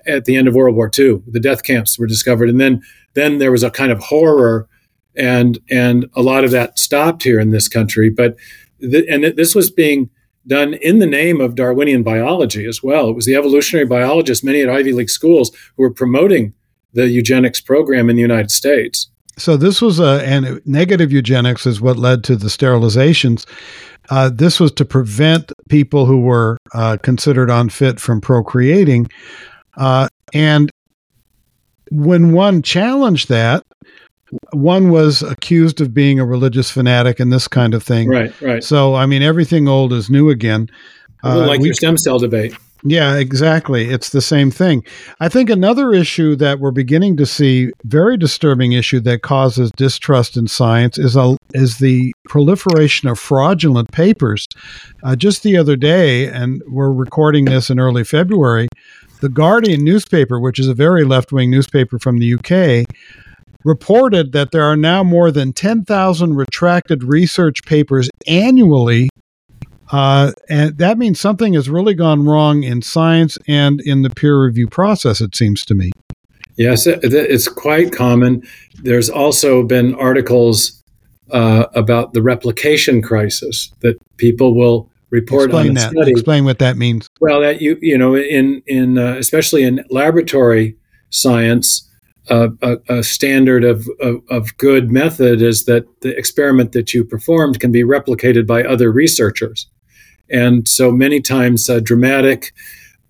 at the end of World War II. The death camps were discovered, and then then there was a kind of horror, and and a lot of that stopped here in this country. But and this was being done in the name of Darwinian biology as well. It was the evolutionary biologists, many at Ivy League schools, who were promoting the eugenics program in the United States. So this was a and negative eugenics is what led to the sterilizations. Uh, this was to prevent people who were uh, considered unfit from procreating, uh, and when one challenged that, one was accused of being a religious fanatic and this kind of thing. Right, right. So I mean, everything old is new again. like uh, we, your stem cell debate. Yeah, exactly. It's the same thing. I think another issue that we're beginning to see, very disturbing issue that causes distrust in science, is a, is the proliferation of fraudulent papers. Uh, just the other day, and we're recording this in early February, the Guardian newspaper, which is a very left wing newspaper from the UK, reported that there are now more than 10,000 retracted research papers annually uh, and that means something has really gone wrong in science and in the peer review process, it seems to me. Yes, it's quite common. There's also been articles uh, about the replication crisis that people will report Explain on that. Study. Explain what that means. Well, that you you know in in uh, especially in laboratory science, uh, a, a, standard of, of, of good method is that the experiment that you performed can be replicated by other researchers. And so many times a dramatic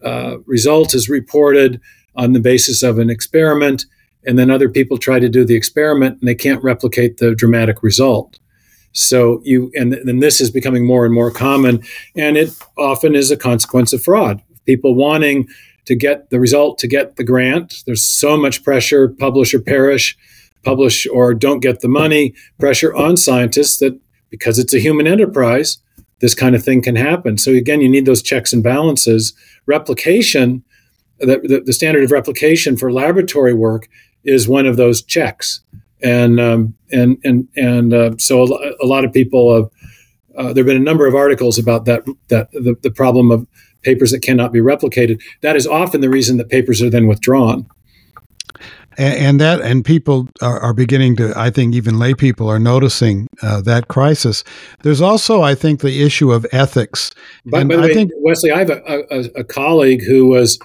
uh, result is reported on the basis of an experiment, and then other people try to do the experiment and they can't replicate the dramatic result. So you and then this is becoming more and more common, and it often is a consequence of fraud. People wanting to get the result to get the grant. There's so much pressure, publish or perish, publish or don't get the money, pressure on scientists that because it's a human enterprise, this kind of thing can happen. So again, you need those checks and balances. Replication, the, the, the standard of replication for laboratory work is one of those checks. And um, and and and uh, so a, a, lot of people have. Uh, there have been a number of articles about that that the, the problem of papers that cannot be replicated. That is often the reason that papers are then withdrawn. And, and that and people are, are, beginning to i think even lay people are noticing uh, that crisis. There's also i think the issue of ethics. But, by the I way, think wesley i have a, a, a, colleague who was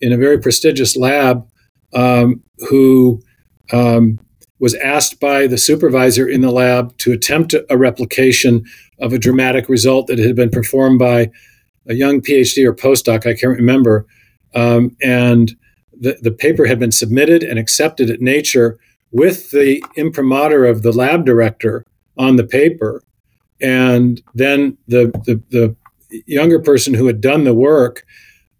in a very prestigious lab um, who um, was asked by the supervisor in the lab to attempt a replication of a dramatic result that had been performed by a young phd or postdoc i can't remember um, and the, the paper had been submitted and accepted at Nature with the imprimatur of the lab director on the paper. And then the, the, the younger person who had done the work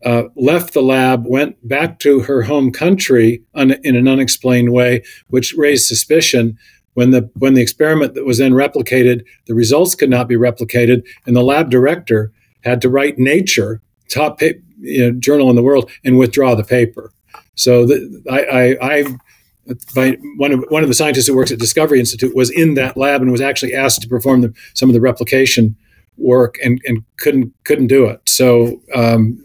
uh, left the lab, went back to her home country un, in an unexplained way, which raised suspicion. When the when the experiment that was then replicated, the results could not be replicated, and the lab director had to write Nature, top pa- you know, journal in the world, and withdraw the paper. So the, I, I, I by one of one of the scientists who works at Discovery Institute was in that lab and was actually asked to perform the, some of the replication work and, and couldn't couldn't do it. So um,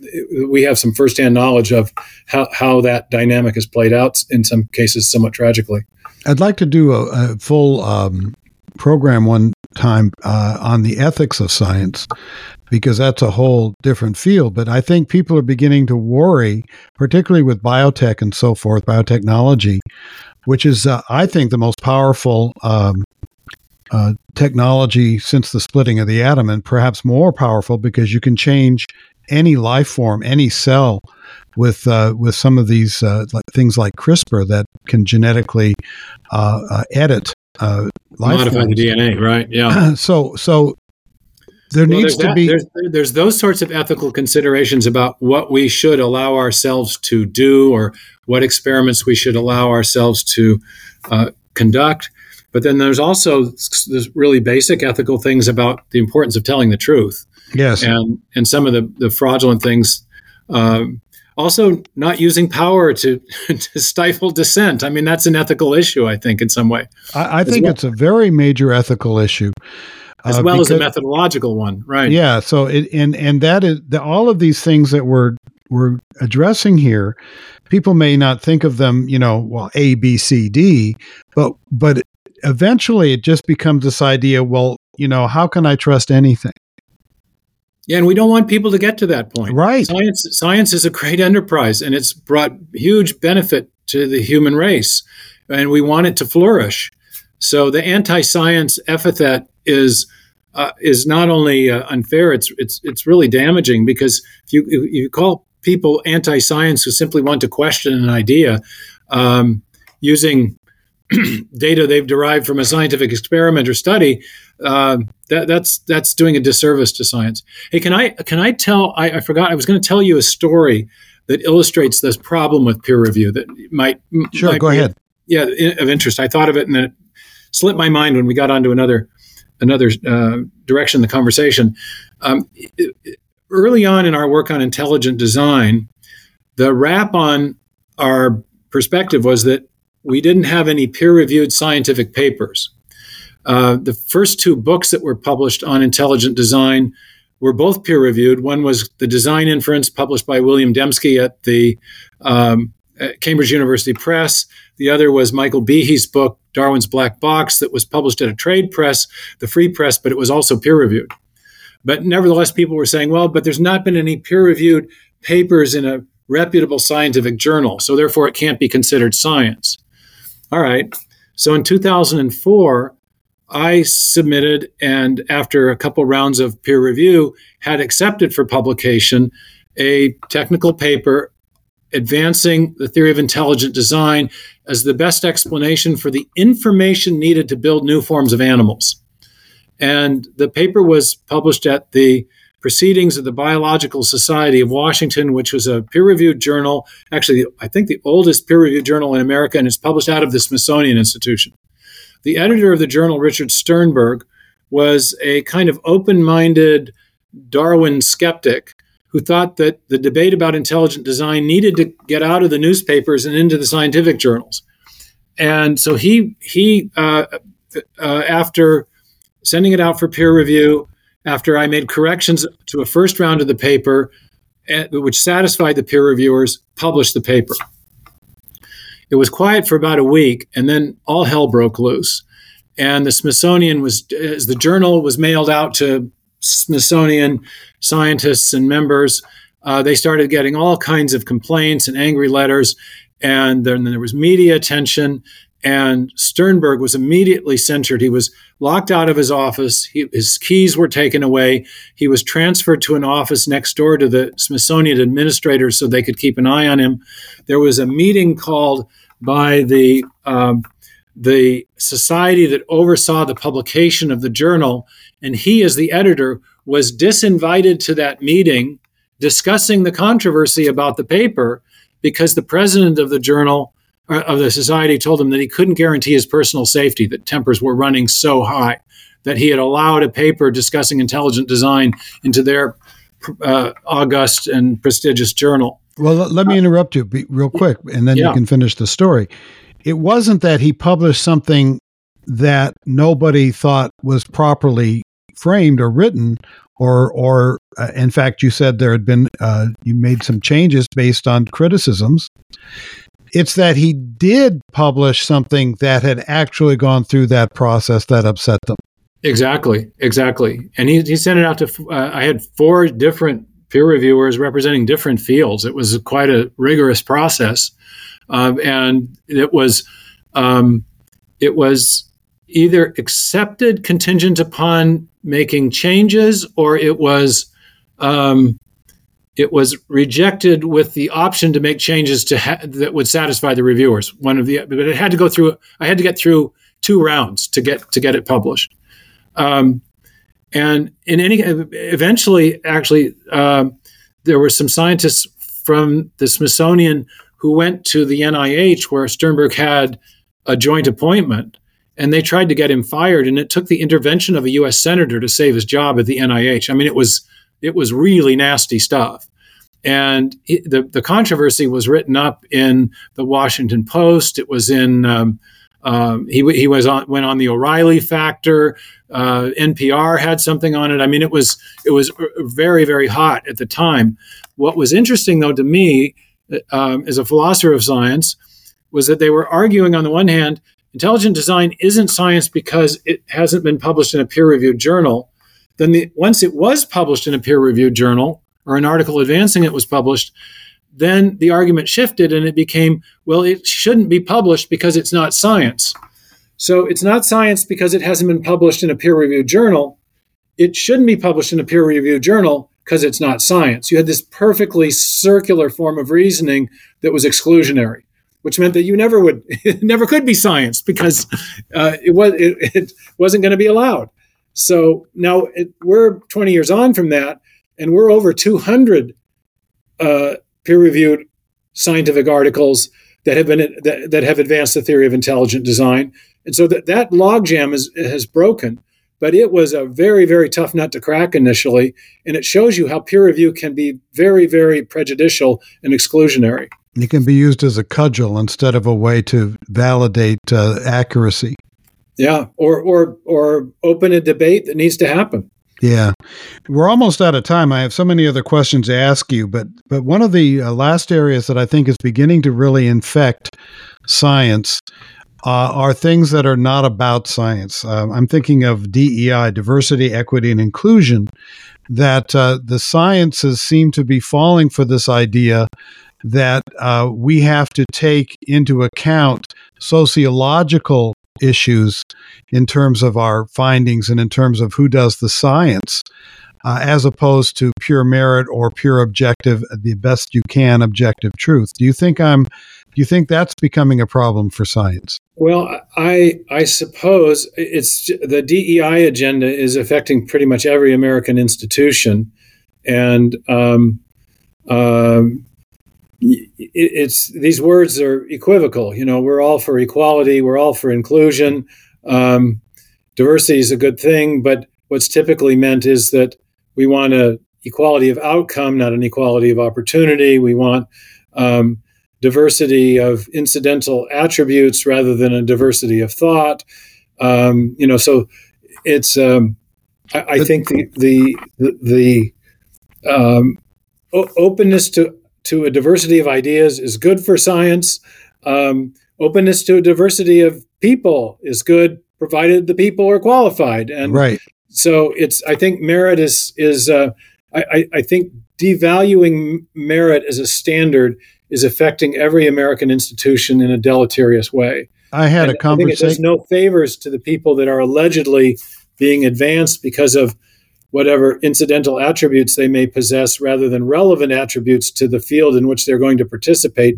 we have some firsthand knowledge of how, how that dynamic has played out in some cases somewhat tragically. I'd like to do a, a full um, program one time uh, on the ethics of science because that's a whole different field. But I think people are beginning to worry, particularly with biotech and so forth, biotechnology, which is, uh, I think, the most powerful um, uh, technology since the splitting of the atom, and perhaps more powerful because you can change any life form, any cell. With uh, with some of these uh, things like CRISPR that can genetically uh, edit uh, modify the DNA, right? Yeah. so so there well, needs to that, be there's, there's, those sorts of ethical considerations about what we should allow ourselves to do or what experiments we should allow ourselves to uh, conduct but then there's also there's really basic ethical things about the importance of telling the truth yes and and some of the, the fraudulent things um, also not using power to, to stifle dissent. I mean, that's an ethical issue, I think, in some way. I, I think well. it's a very major ethical issue. As uh, well because, as a methodological one, right? Yeah. So, it, and and that is the, all of these things that we're we're addressing here. People may not think of them, you know, well, A, B, C, D, but but eventually it just becomes this idea. Well, you know, how can I trust anything? Yeah, and we don't want people to get to that point. Right. Science science is a great enterprise and it's brought huge benefit to the human race and we want it to flourish. So the anti-science epithet is uh, is not only uh, unfair, it's it's it's really damaging because if you if you call people anti-science who simply want to question an idea um, using data they've derived from a scientific experiment or study, uh, that, that's that's doing a disservice to science. Hey, can I can I tell? I, I forgot. I was going to tell you a story that illustrates this problem with peer review. That might sure. Might go ahead. Yeah, of interest. I thought of it and then it slipped my mind when we got onto another another uh, direction in the conversation. Um, early on in our work on intelligent design, the rap on our perspective was that we didn't have any peer reviewed scientific papers. Uh, the first two books that were published on intelligent design were both peer reviewed. One was The Design Inference, published by William Dembski at the um, at Cambridge University Press. The other was Michael Behe's book, Darwin's Black Box, that was published at a trade press, the Free Press, but it was also peer reviewed. But nevertheless, people were saying, well, but there's not been any peer reviewed papers in a reputable scientific journal, so therefore it can't be considered science. All right. So in 2004, I submitted and after a couple rounds of peer review had accepted for publication a technical paper advancing the theory of intelligent design as the best explanation for the information needed to build new forms of animals. And the paper was published at the Proceedings of the Biological Society of Washington, which was a peer reviewed journal, actually, I think the oldest peer reviewed journal in America, and it's published out of the Smithsonian Institution. The editor of the journal, Richard Sternberg, was a kind of open minded Darwin skeptic who thought that the debate about intelligent design needed to get out of the newspapers and into the scientific journals. And so he, he uh, uh, after sending it out for peer review, after I made corrections to a first round of the paper, eh, which satisfied the peer reviewers, published the paper. It was quiet for about a week, and then all hell broke loose. And the Smithsonian was, as the journal was mailed out to Smithsonian scientists and members, uh, they started getting all kinds of complaints and angry letters. And then there was media attention. And Sternberg was immediately censured. He was locked out of his office. He, his keys were taken away. He was transferred to an office next door to the Smithsonian administrators so they could keep an eye on him. There was a meeting called by the um, the society that oversaw the publication of the journal, and he, as the editor, was disinvited to that meeting discussing the controversy about the paper because the president of the journal of the society told him that he couldn't guarantee his personal safety, that tempers were running so high, that he had allowed a paper discussing intelligent design into their uh, august and prestigious journal. Well, let me interrupt you real quick, and then yeah. you can finish the story. It wasn't that he published something that nobody thought was properly framed or written, or or uh, in fact, you said there had been uh, you made some changes based on criticisms. It's that he did publish something that had actually gone through that process that upset them. Exactly, exactly. And he, he sent it out to, uh, I had four different peer reviewers representing different fields. It was quite a rigorous process. Um, and it was, um, it was either accepted contingent upon making changes or it was um, it was rejected with the option to make changes to ha- that would satisfy the reviewers. One of the, but it had to go through. I had to get through two rounds to get to get it published. Um, and in any, eventually, actually, um, there were some scientists from the Smithsonian who went to the NIH where Sternberg had a joint appointment, and they tried to get him fired. And it took the intervention of a U.S. senator to save his job at the NIH. I mean, it was it was really nasty stuff. and the the controversy was written up in the Washington Post. It was in um, um, he he was on went on the O'Reilly factor. Uh, NPR had something on it. I mean, it was it was very very hot at the time. What was interesting though to me, um, as a philosopher of science, was that they were arguing on the one hand, intelligent design isn't science because it hasn't been published in a peer reviewed journal. Then the, once it was published in a peer reviewed journal or an article advancing it was published, then the argument shifted and it became, well, it shouldn't be published because it's not science. So it's not science because it hasn't been published in a peer reviewed journal. It shouldn't be published in a peer reviewed journal because it's not science. You had this perfectly circular form of reasoning that was exclusionary, which meant that you never would, never could be science because uh, it was it, it wasn't going to be allowed. So now it, we're 20 years on from that, and we're over 200 uh, peer-reviewed scientific articles that have been that, that have advanced the theory of intelligent design. And so that, that logjam is, has broken, but it was a very, very tough nut to crack initially. And it shows you how peer review can be very, very prejudicial and exclusionary. It can be used as a cudgel instead of a way to validate uh, accuracy. Yeah, or or or open a debate that needs to happen. Yeah, we're almost out of time. I have so many other questions to ask you, but but one of the uh, last areas that I think is beginning to really infect science uh, are things that are not about science. Uh, I'm thinking of DEI, diversity, equity, and inclusion. That uh, the sciences seem to be falling for this idea that uh, we have to take into account sociological issues in terms of our findings and in terms of who does the science, uh, as opposed to pure merit or pure objective, the best you can objective truth. Do you think I'm? Do you think that's becoming a problem for science? Well, I I suppose it's the DEI agenda is affecting pretty much every American institution, and um, um, it's these words are equivocal. You know, we're all for equality, we're all for inclusion. Um, diversity is a good thing, but what's typically meant is that we want a equality of outcome, not an equality of opportunity. We want um, diversity of incidental attributes rather than a diversity of thought. Um, you know, so it's. Um, I, I, think the the the, the um, o- openness to to a diversity of ideas is good for science. Um, openness to a diversity of people is good, provided the people are qualified. And right. So it's. I think merit is is. Uh, I, I think devaluing merit as a standard is affecting every American institution in a deleterious way. I had and a conversation. it does no favors to the people that are allegedly being advanced because of whatever incidental attributes they may possess rather than relevant attributes to the field in which they're going to participate.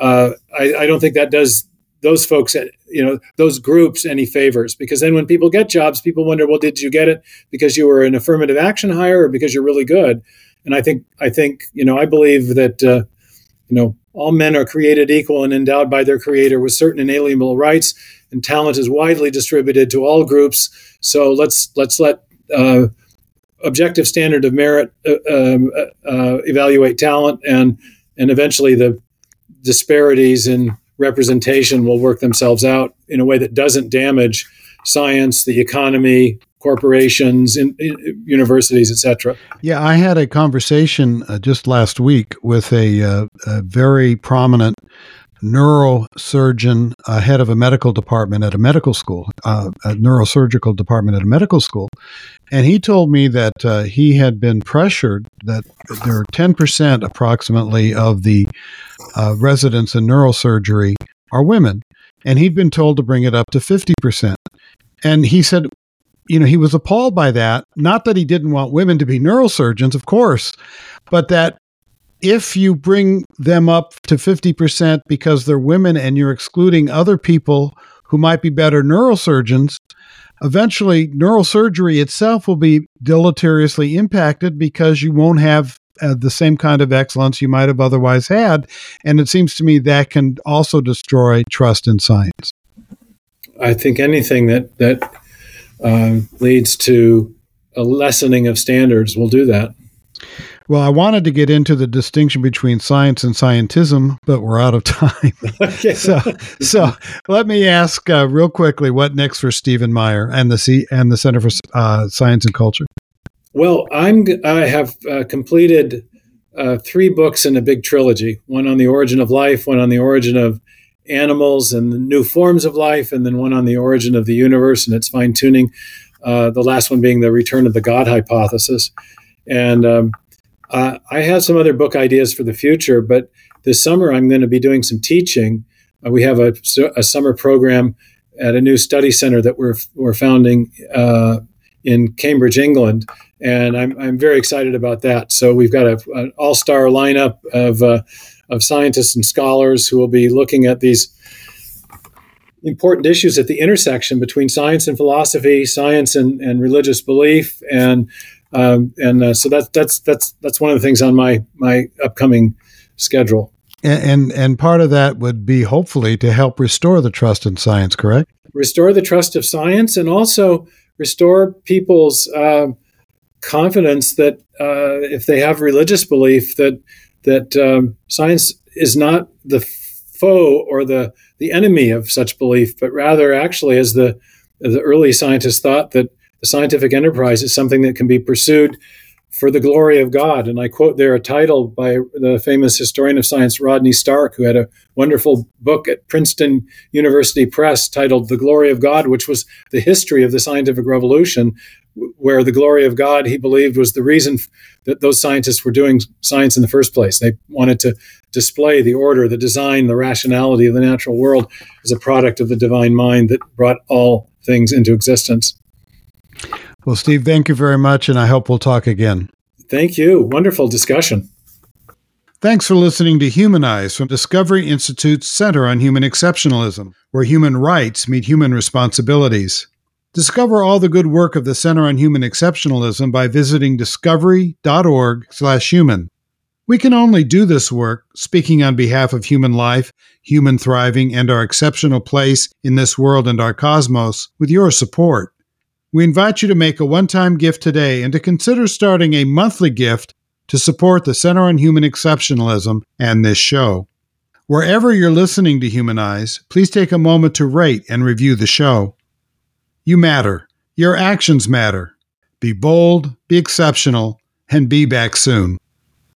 Uh, I, I, don't think that does those folks, you know, those groups any favors because then when people get jobs, people wonder, well, did you get it because you were an affirmative action hire or because you're really good? And I think, I think, you know, I believe that, uh, you know, all men are created equal and endowed by their creator with certain inalienable rights, and talent is widely distributed to all groups. So let's let's let uh, objective standard of merit uh, um, uh, uh, evaluate talent, and and eventually the disparities in representation will work themselves out in a way that doesn't damage science, the economy, corporations, in, in universities, etc. Yeah, I had a conversation uh, just last week with a, uh, a very prominent neurosurgeon, uh, head of a medical department at a medical school, uh, a neurosurgical department at a medical school. And he told me that uh, he had been pressured that there are 10% approximately of the uh, residents in neurosurgery are women. And he'd been told to bring it up to 50%. And he said, you know, he was appalled by that. Not that he didn't want women to be neurosurgeons, of course, but that if you bring them up to 50% because they're women and you're excluding other people who might be better neurosurgeons, eventually neurosurgery itself will be deleteriously impacted because you won't have uh, the same kind of excellence you might have otherwise had. And it seems to me that can also destroy trust in science. I think anything that, that uh, leads to a lessening of standards will do that. Well, I wanted to get into the distinction between science and scientism, but we're out of time. okay. So, so let me ask uh, real quickly, what next for Stephen Meyer and the C- and the Center for uh, Science and Culture? Well, I'm I have uh, completed uh, three books in a big trilogy. One on the origin of life, one on the origin of animals and the new forms of life, and then one on the origin of the universe and its fine tuning. Uh, the last one being the return of the God hypothesis. And um, uh, I have some other book ideas for the future, but this summer I'm going to be doing some teaching. Uh, we have a, a, summer program at a new study center that we're, we're founding uh, in Cambridge, England. And I'm, I'm very excited about that. So we've got a, an all star lineup of, uh, of scientists and scholars who will be looking at these important issues at the intersection between science and philosophy, science and, and religious belief, and um, and uh, so that's that's that's that's one of the things on my my upcoming schedule. And, and, and part of that would be hopefully to help restore the trust in science, correct? Restore the trust of science, and also restore people's uh, confidence that uh, if they have religious belief that that um, science is not the foe or the the enemy of such belief, but rather actually as the as the early scientists thought that the scientific enterprise is something that can be pursued for the glory of God. And I quote there a title by the famous historian of science, Rodney Stark, who had a wonderful book at Princeton University Press titled The Glory of God, which was the history of the scientific revolution, where the glory of God, he believed, was the reason that those scientists were doing science in the first place. They wanted to display the order, the design, the rationality of the natural world as a product of the divine mind that brought all things into existence. Well, Steve, thank you very much, and I hope we'll talk again. Thank you. Wonderful discussion. Thanks for listening to Humanize from Discovery Institute's Center on Human Exceptionalism, where human rights meet human responsibilities. Discover all the good work of the Center on Human Exceptionalism by visiting discovery.org/human. We can only do this work, speaking on behalf of human life, human thriving, and our exceptional place in this world and our cosmos, with your support. We invite you to make a one time gift today and to consider starting a monthly gift to support the Center on Human Exceptionalism and this show. Wherever you're listening to Humanize, please take a moment to rate and review the show. You matter. Your actions matter. Be bold, be exceptional, and be back soon.